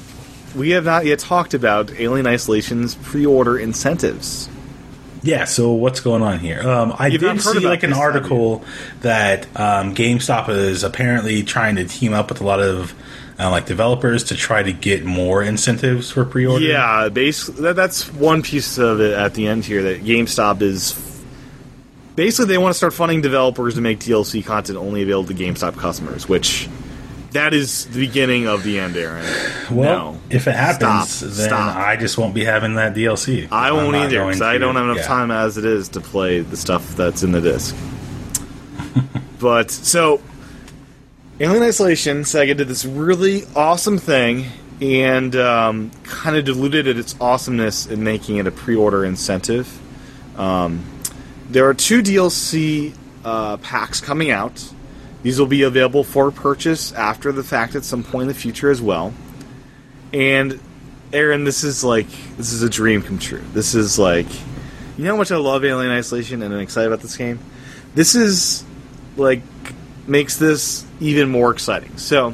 we have not yet talked about Alien Isolation's pre-order incentives. Yeah, so what's going on here? Um, I You've not did heard see about like an this, have you? article that um, GameStop is apparently trying to team up with a lot of uh, like developers to try to get more incentives for pre-order. Yeah, basically that, that's one piece of it at the end here. That GameStop is basically they want to start funding developers to make DLC content only available to GameStop customers, which that is the beginning of the end, Aaron. Well, no. if it happens, Stop. then Stop. I just won't be having that DLC. I won't either because I don't have enough yeah. time as it is to play the stuff that's in the disc. but so, Alien Isolation, Sega did this really awesome thing and um, kind of diluted its awesomeness in making it a pre-order incentive. Um, there are two DLC uh, packs coming out. These will be available for purchase after the fact at some point in the future as well. And Aaron, this is like this is a dream come true. This is like you know how much I love Alien Isolation and I'm excited about this game. This is like makes this even more exciting. So,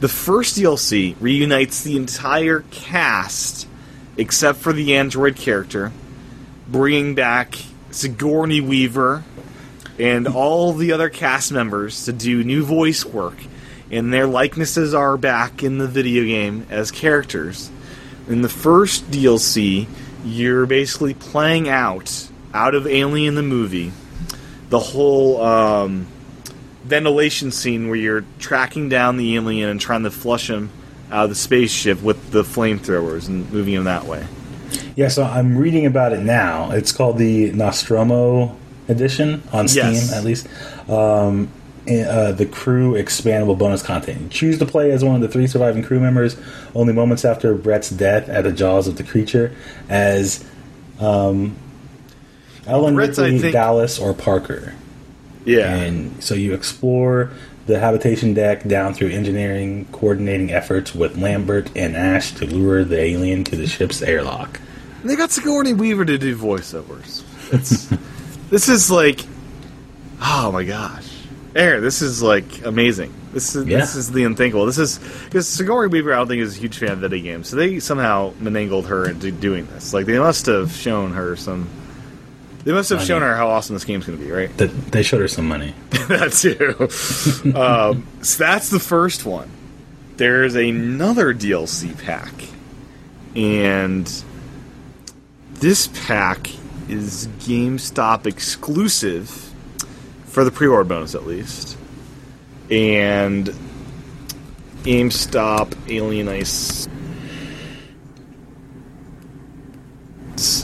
the first DLC reunites the entire cast except for the android character, bringing back Sigourney Weaver and all the other cast members to do new voice work, and their likenesses are back in the video game as characters. In the first DLC, you're basically playing out out of Alien the movie the whole um, ventilation scene where you're tracking down the alien and trying to flush him out of the spaceship with the flamethrowers and moving him that way. Yeah, so I'm reading about it now. It's called the Nostromo edition on Steam, Yes. at least. Um, uh, the crew expandable bonus content. You choose to play as one of the three surviving crew members. Only moments after Brett's death at the jaws of the creature, as um, Ellen Brett's, Ripley, think- Dallas, or Parker. Yeah. And so you explore the habitation deck down through engineering, coordinating efforts with Lambert and Ash to lure the alien to the ship's airlock. And they got Sigourney Weaver to do voiceovers. It's, this is like, oh my gosh, Aaron, this is like amazing. This is Yeah. this is the unthinkable. This is because Sigourney Weaver, I don't think is a huge fan of video games, so they somehow manangled her into doing this. Like they must have shown her some. They must have Money. shown her how awesome this game's going to be, right? That they showed her some money. that too. um, so that's the first one. There's another DLC pack, and this pack is GameStop exclusive for the pre-order bonus, at least. And GameStop Alien Ice.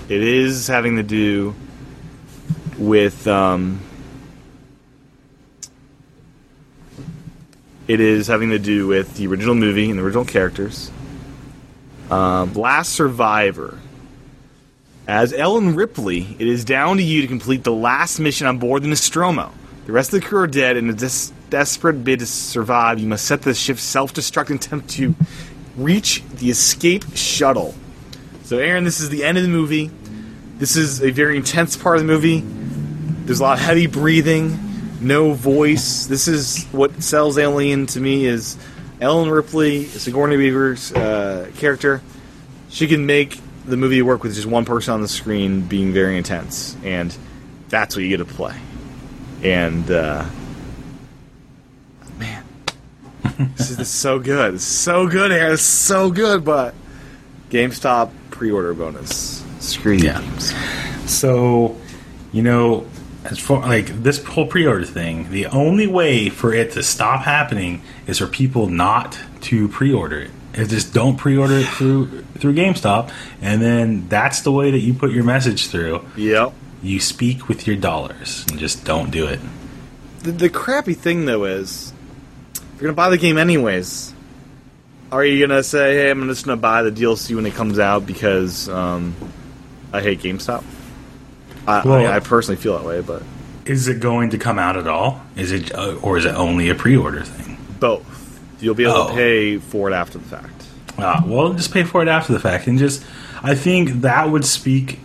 It is having to do with. Um, It is having to do with the original movie and the original characters. Um, Last Survivor. As Ellen Ripley, it is down to you to complete the last mission on board the Nostromo. The rest of the crew are dead, and in a des- desperate bid to survive, you must set the ship's self-destruct attempt to reach the escape shuttle. So, Aaron, this is the end of the movie. This is a very intense part of the movie. There's a lot of heavy breathing, no voice. This is what sells Alien to me is Ellen Ripley, Sigourney Weaver's uh, character. She can make the movie work with just one person on the screen being very intense, and that's what you get to play. And uh, man, this is, so good. It's so good, Aaron. It's so good, but GameStop pre-order bonus. Screw you, Yeah. games. So, you know, as for like this whole pre-order thing, the only way for it to stop happening is for people not to pre-order it. Is just don't pre-order it through through GameStop, and then that's the way that you put your message through. Yep. You speak with your dollars, and just don't do it. The, the crappy thing though is, if you're gonna buy the game anyways, are you gonna say, "Hey, I'm just gonna buy the DLC when it comes out because um, I hate GameStop"? I, I, I personally feel that way, but Is it going to come out at all? Is it, uh, or is it only a pre-order thing? both. You'll be able Oh. to pay for it after the fact. Uh, well, just pay for it after the fact, and just I think that would speak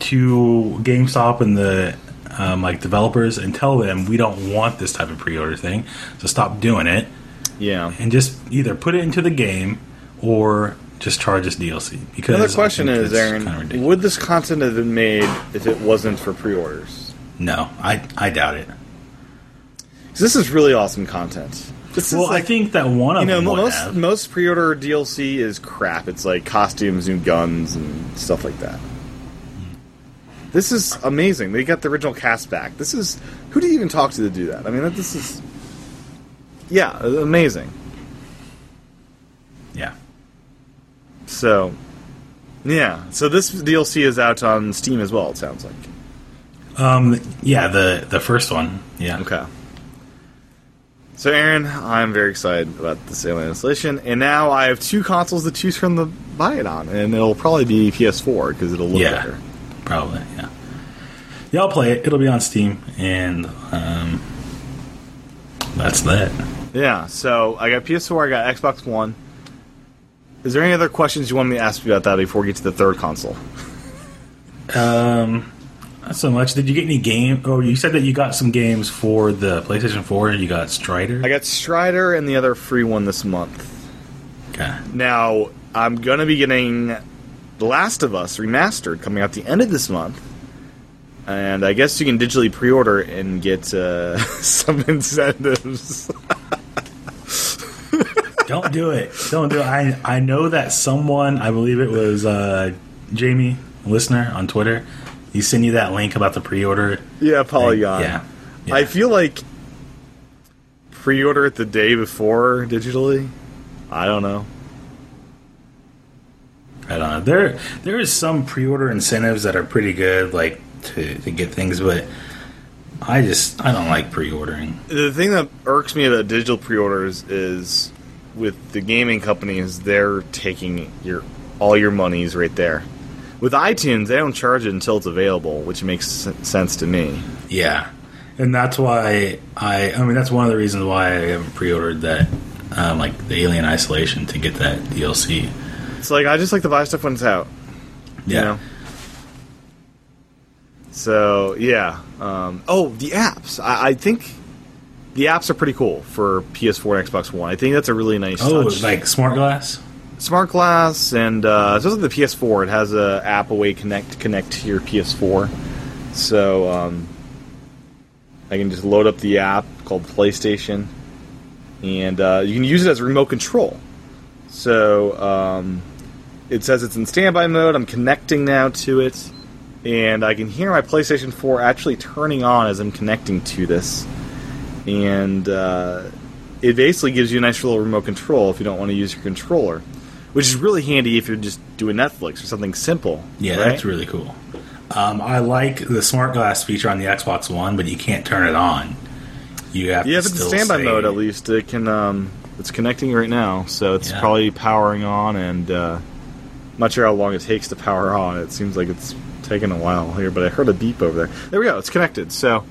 to GameStop and the um, like developers and tell them we don't want this type of pre-order thing, so stop doing it, Yeah. and just either put it into the game or just charge us DLC. Because Another question is, Aaron, would this content have been made if it wasn't for pre-orders? no, I I doubt it. this is really awesome content. This Well, like I think that one of you know most have. most pre-order DLC is crap. It's like costumes and guns and stuff like that. This is amazing. They got the original cast back. This is who do you even talk to to do that? I mean, this is yeah, amazing. yeah. So yeah, so this DLC is out on Steam as well. It sounds like Um. Yeah. The the first one. Yeah. okay. So Aaron, I'm very excited about this Alien Isolation, and now I have two consoles to choose from to buy it on, and it'll probably be PS4 because it'll look Yeah. better. Probably, yeah. Yeah, I'll play it. It'll be on Steam, and um, that's that. Yeah, so I got PS4, I got Xbox One. Is there any other questions you want me to ask you about that before we get to the third console? Um, not so much. Did you get any game? Oh, you said that you got some games for the PlayStation Four. You got Strider. I got Strider and the other free one this month. Okay. Now, I'm going to be getting The Last of Us Remastered coming out the end of this month. And I guess you can digitally pre order and get uh, some incentives. Don't do it. Don't do it. I I know that someone. I believe it was uh, Jamie, listener on Twitter. He sent you that link about the pre-order. yeah, Polygon. Yeah. yeah. I feel like pre order it the day before digitally. I don't know. I don't know. There there is some pre-order incentives that are pretty good, like to, to get things, but I just I don't like pre-ordering. The thing that irks me about digital pre-orders is with the gaming companies, they're taking your all your monies right there. With iTunes, they don't charge it until it's available, which makes s- sense to me. Yeah, and that's why I I mean that's one of the reasons why I haven't pre-ordered that um, like the Alien Isolation to get that DLC. It's like I just like to buy stuff when it's out. you Yeah. know? So yeah. Um, oh, the apps. I, I think the apps are pretty cool for PS4 and Xbox One. I think that's a really nice Oh, touch. like smart glass. Smart Glass and uh, especially the PS4, it has a app away connect to connect to your PS4. So um, I can just load up the app called PlayStation, and uh, you can use it as a remote control. So um, it says it's in standby mode. I'm connecting now to it, and I can hear my PlayStation 4 actually turning on as I'm connecting to this. And uh, it basically gives you a nice little remote control if you don't want to use your controller, which is really handy if you're just doing Netflix or something simple. Yeah, right? that's really cool. Um, I like the smart glass feature on the Xbox One, but you can't turn it on. You have Yeah, to if it's in standby say- mode, at least it can. Um, it's connecting right now, so it's Yeah. probably powering on, and uh, I'm not sure how long it takes to power on. It seems like it's taking a while here, but I heard a beep over there. There we go. It's connected. So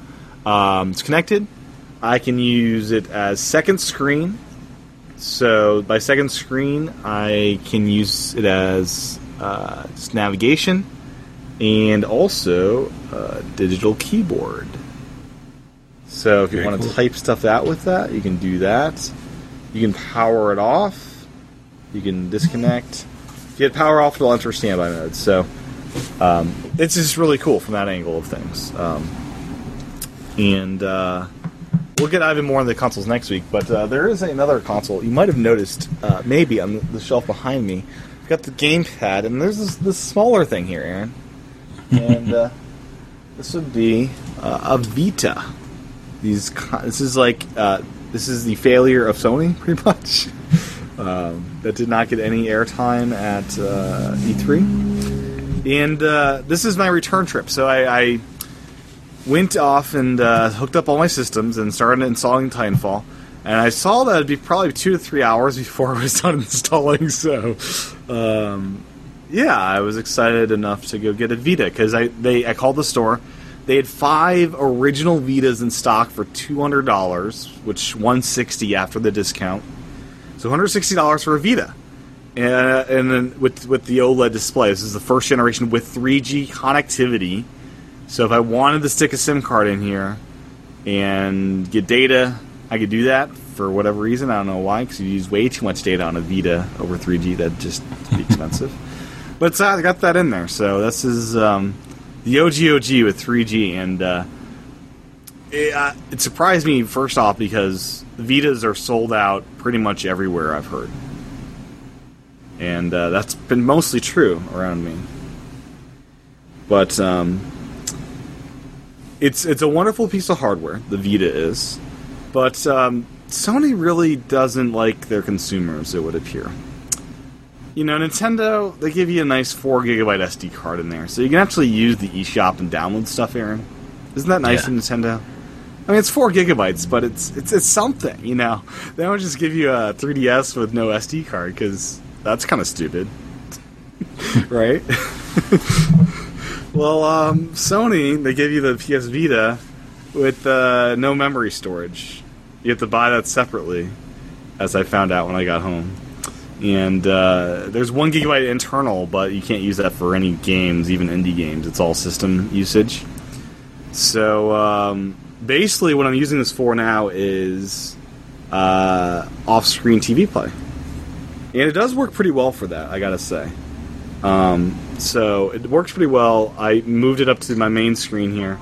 um, it's connected. I can use it as second screen. So by second screen, I can use it as uh, just navigation and also uh, digital keyboard. So if you Very want to type stuff out with that, you can do that. You can power it off. You can disconnect. If you hit power off, it'll enter standby mode. So um, it's just really cool from that angle of things. Um, and uh, we'll get even more on the consoles next week. But uh, there is another console you might have noticed, uh, maybe on the, shelf behind me. We've got the gamepad, and there's this, this smaller thing here, Aaron. And uh, this would be uh, a Vita. These co- this is like uh, this is the failure of Sony, pretty much. um, that did not get any airtime at uh, E3, and this is my return trip. So I, I went off and uh, hooked up all my systems and started installing Titanfall. And I saw that it'd be probably two to three hours before I was done installing. So, um, yeah, I was excited enough to go get a Vita because I they I called the store. They had five original Vitas in stock for two hundred dollars, which one sixty after the discount. So one hundred sixty dollars for a Vita, and, and then with with the OLED display. This is the first generation with three G connectivity. So if I wanted to stick a SIM card in here and get data, I could do that for whatever reason. I don't know why, because you use way too much data on a Vita over 3G. That'd just be expensive. but uh, I got that in there. So this is um, the OGOG with 3G, and uh, it, uh, it surprised me first off because Vitas are sold out pretty much everywhere I've heard, and uh, that's been mostly true around me. But um, it's it's a wonderful piece of hardware. The Vita is, but um, Sony really doesn't like their consumers. It would appear. You know, Nintendo they give you a nice four gigabyte SD card in there, so you can actually use the eShop and download stuff. Aaron, isn't that nice Yeah. of Nintendo? I mean, it's four gigabytes, but it's it's it's something. You know, they don't just give you a 3DS with no SD card because that's kind of stupid, right? Well, um, Sony they give you the PS Vita with uh, no memory storage. You have to buy that separately, as I found out when I got home. And uh, there's one gigabyte internal, but you can't use that for any games, even indie games. It's all system usage. So um, basically, what I'm using this for now is uh, off-screen TV play, and it does work pretty well for that. I gotta say. Um, so it works pretty well. I moved it up to my main screen here.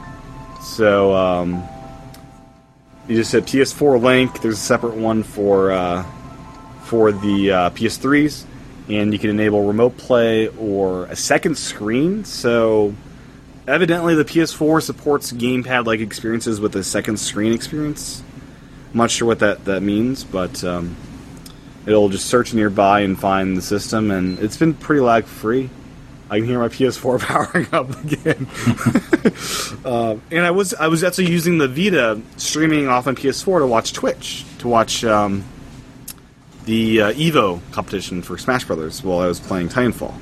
So um, you just hit PS4 link. There's a separate one for uh, for the uh, PS3s, and you can enable remote play or a second screen. So evidently, the PS4 supports gamepad-like experiences with a second screen experience. I'm not sure what that that means, but um, it'll just search nearby and find the system, and it's been pretty lag free. I can hear my PS4 powering up again. uh, and I was I was actually using the Vita streaming off on PS4 to watch Twitch to watch um, the uh, Evo competition for Smash Brothers while I was playing Titanfall.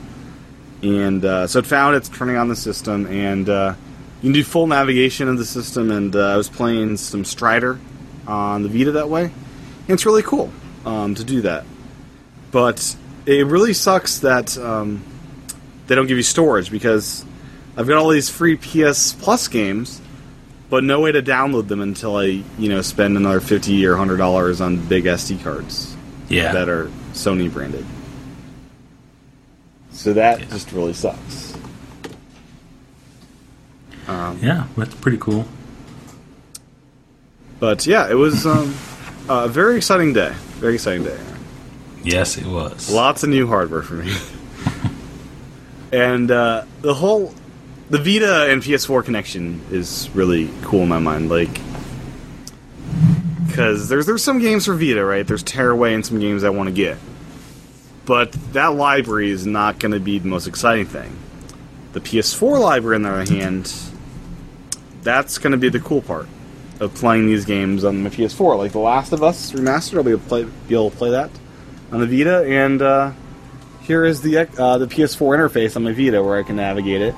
And uh, so it found it's turning on the system, and uh, you can do full navigation of the system. And uh, I was playing some Strider on the Vita that way, and it's really cool um, to do that. But it really sucks that um, they don't give you storage because I've got all these free PS Plus games, but no way to download them until I you know spend another fifty or hundred dollars on big SD cards Yeah. that are Sony branded. So that Yeah. just really sucks. Um, yeah, that's pretty cool. But yeah, it was um, a very exciting day. Very exciting day. Yes, it was. Lots of new hardware for me. and uh, the whole the Vita and PS4 connection is really cool in my mind. Like, because there's there's some games for Vita, right? There's Tearaway and some games I want to get, but that library is not going to be the most exciting thing. The PS4 library, on the other hand, that's going to be the cool part of playing these games on the PS4. Like The Last of Us remastered, I'll be able to play, be able to play that on the Vita, and uh, here is the uh, the PS4 interface on my Vita where I can navigate it.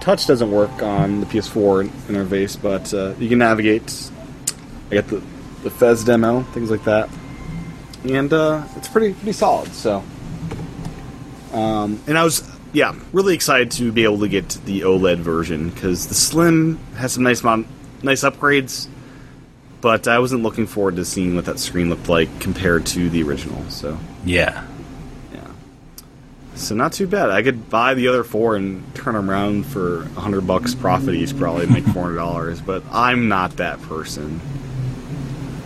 Touch doesn't work on the PS4 interface, but uh, you can navigate. I got the the Fez demo, things like that, and uh, it's pretty pretty solid. So, um, and I was yeah really excited to be able to get the OLED version because the Slim has some nice nice upgrades, but I wasn't looking forward to seeing what that screen looked like compared to the original. So. Yeah. Yeah. So not too bad. I could buy the other four and turn them around for a hundred bucks profit each, probably make four hundred dollars. But I'm not that person.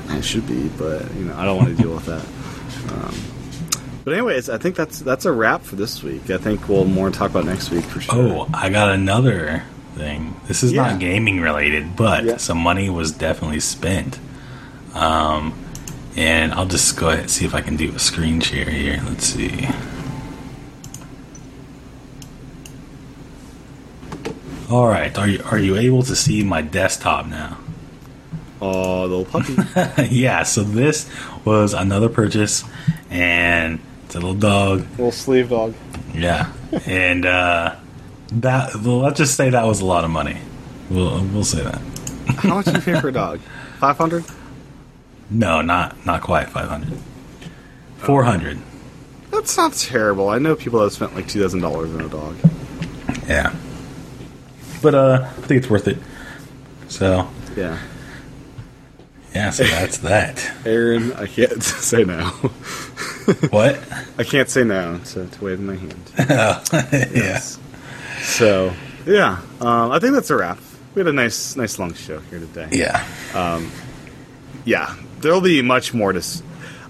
I should be, but you know, I don't want to deal with that. Um, but anyways, I think that's that's a wrap for this week. I think we'll more talk about next week for sure. Oh, I got another thing. This is Yeah. not gaming related, but Yeah. some money was definitely spent. Um, and I'll just go ahead and see if I can do a screen share here. Let's see. All right, are you are you able to see my desktop now? Oh, little puppy. yeah, so this was another purchase, and it's a little dog. little sleeve dog. Yeah, and uh, that well, let's just say that was a lot of money. We'll we'll say that. How much do you pay for a dog? Five hundred. No, not not quite five hundred. Four hundred. That's not terrible. I know people that have spent like two thousand dollars on a dog. Yeah, but uh, I think it's worth it. So Yeah. yeah, so that's that. Aaron, I can't say no. what? I can't say no to, to wave my hand. yeah. So yeah, um, I think that's a wrap. We had a nice, nice long show here today. Yeah. Yeah, there'll be much more to. S-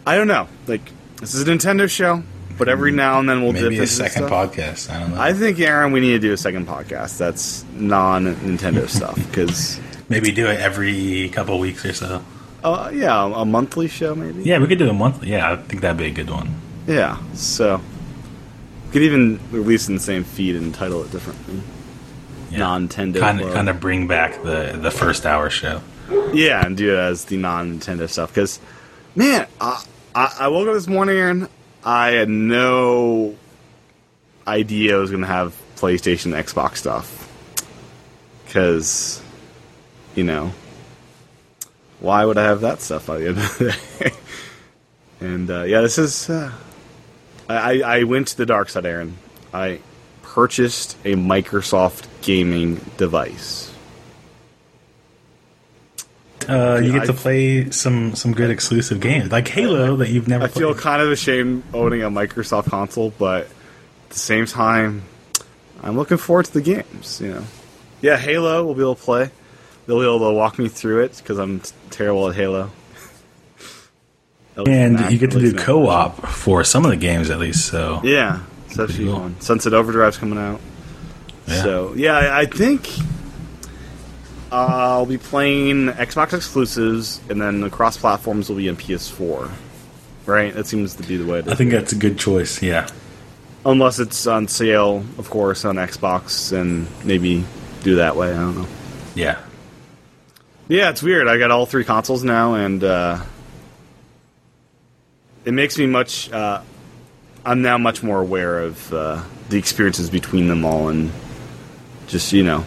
I don't know. Like this is a Nintendo show, but every now and then we'll dip Maybe a second stuff. podcast. I don't know. I think Aaron, we need to do a second podcast that's non-Nintendo stuff because, Maybe do it every couple weeks or so. uh, yeah, a monthly show maybe. Yeah, we could do a monthly. Yeah, I think that'd be a good one. Yeah. So we could even release in the same feed and title it differently. Yeah. Non-Nintendo Kind of, kind of bring back the the first hour show. Yeah, and do it as the non-Nintendo stuff. Because, man, I, I, I woke up this morning and I had no idea I was going to have PlayStation, Xbox stuff. Because, you know, why would I have that stuff by the end of the day? and uh, yeah, this is. Uh, I, I went to the dark side, Aaron. I purchased a Microsoft gaming device. Uh, you get to play some some good exclusive games like Halo that you've never. I feel kind of ashamed owning a Microsoft console, but at the same time, I'm looking forward to the games. You know, yeah, Halo we'll be able to play. They'll be able to walk me through it because I'm terrible at Halo. And you get to do co-op for some of the games at least. So. Yeah, so that Cool. fun. Sunset Overdrive's coming out. Yeah. So yeah, I, think I'll be playing Xbox exclusives, and then the cross platforms will be on PS4. Right, that seems to be the way. To I think that's a good choice. Yeah, Unless it's on sale, of course, on Xbox, and maybe do that way. I don't know. yeah, Yeah, it's weird. I got all three consoles now, and uh, it makes me much. Uh, I'm now much more aware of uh, the experiences between them all, and just you know,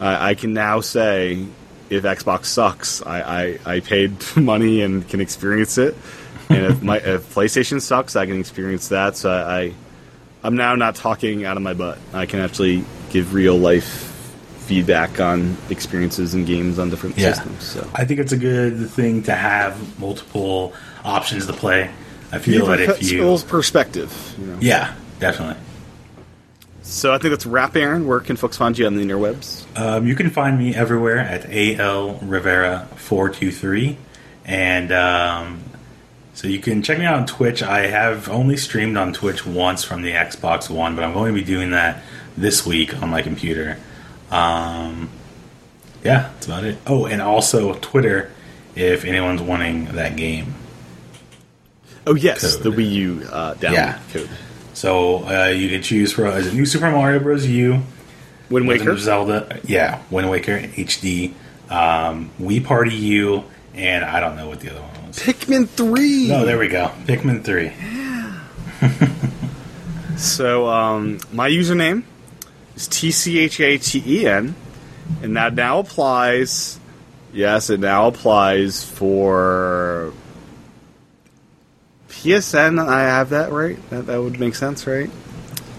I, I can now say if Xbox sucks, I, I, I paid money and can experience it, and if my if PlayStation sucks, I can experience that. So I, I I'm now not talking out of my butt. I can actually give real life feedback on experiences and games on different Yeah. systems. So I think it's a good thing to have multiple options to play. I feel that if you, people's perspective, you know. yeah, definitely. So I think that's wrap, Aaron. Where can folks find you on the interwebs? Um, you can find me everywhere at AL Rivera four two three, and um, so you can check me out on Twitch. I have only streamed on Twitch once from the Xbox One, but I'm going to be doing that this week on my computer. Um, yeah, that's about it. Oh, and also Twitter if anyone's wanting that game. Oh yes, Code. the Wii U uh, download Yeah. code. So uh, you can choose for is it New Super Mario Bros. U, Wind Legend Waker. of Zelda, yeah, Wind Waker HD, um, Wii Party U, and I don't know what the other one was. Pikmin three. No, there we go. Pikmin three. Yeah. So um, my username is T C H A T E N, and that now applies. Yes, it now applies for PSN. I have that right. That, that would make sense, right?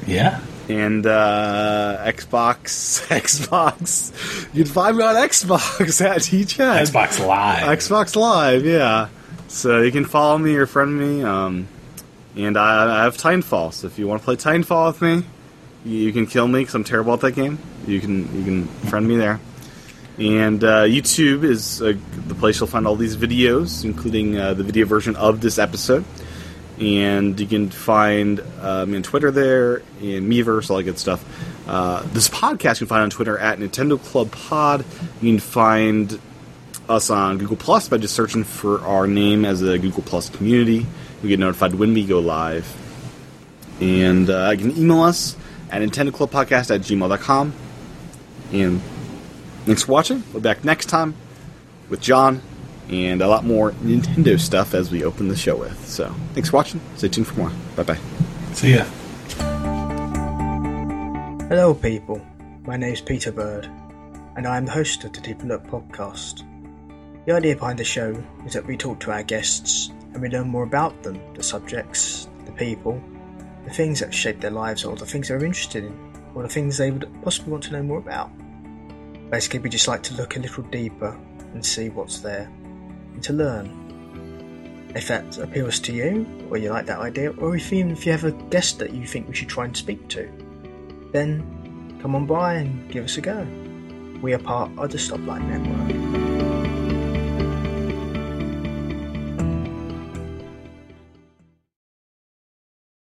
Yeah. And uh, Xbox, Xbox. You can find me on Xbox at TChat. Xbox Live. Xbox Live, yeah. So you can follow me or friend me. Um, and I, I have Titanfall. So if you want to play Titanfall with me, you, you can kill me because I'm terrible at that game. You can you can friend me there. And uh, YouTube is uh, the place you'll find all these videos, including uh, the video version of this episode. And you can find uh, me on Twitter there, and Miiverse, all that good stuff. Uh, this podcast you can find on Twitter at Nintendo Club Pod. You can find us on Google Plus by just searching for our name as a Google Plus community. You get notified when we go live. And uh, you can email us at NintendoClubPodcast at gmail.com. And thanks for watching. We'll be back next time with John and a lot more Nintendo stuff as we open the show with. So thanks for watching. Stay tuned for more. Bye bye. See ya. Hello, people. My name is Peter Bird, and I am the host of the Deep Look podcast. The idea behind the show is that we talk to our guests and we learn more about them, the subjects, the people, the things that shape their lives, or the things they're interested in, or the things they would possibly want to know more about. Basically, we just like to look a little deeper and see what's there, and to learn. If that appeals to you, or you like that idea, or if even if you have a guest that you think we should try and speak to, then come on by and give us a go. We are part of the Stoplight Network.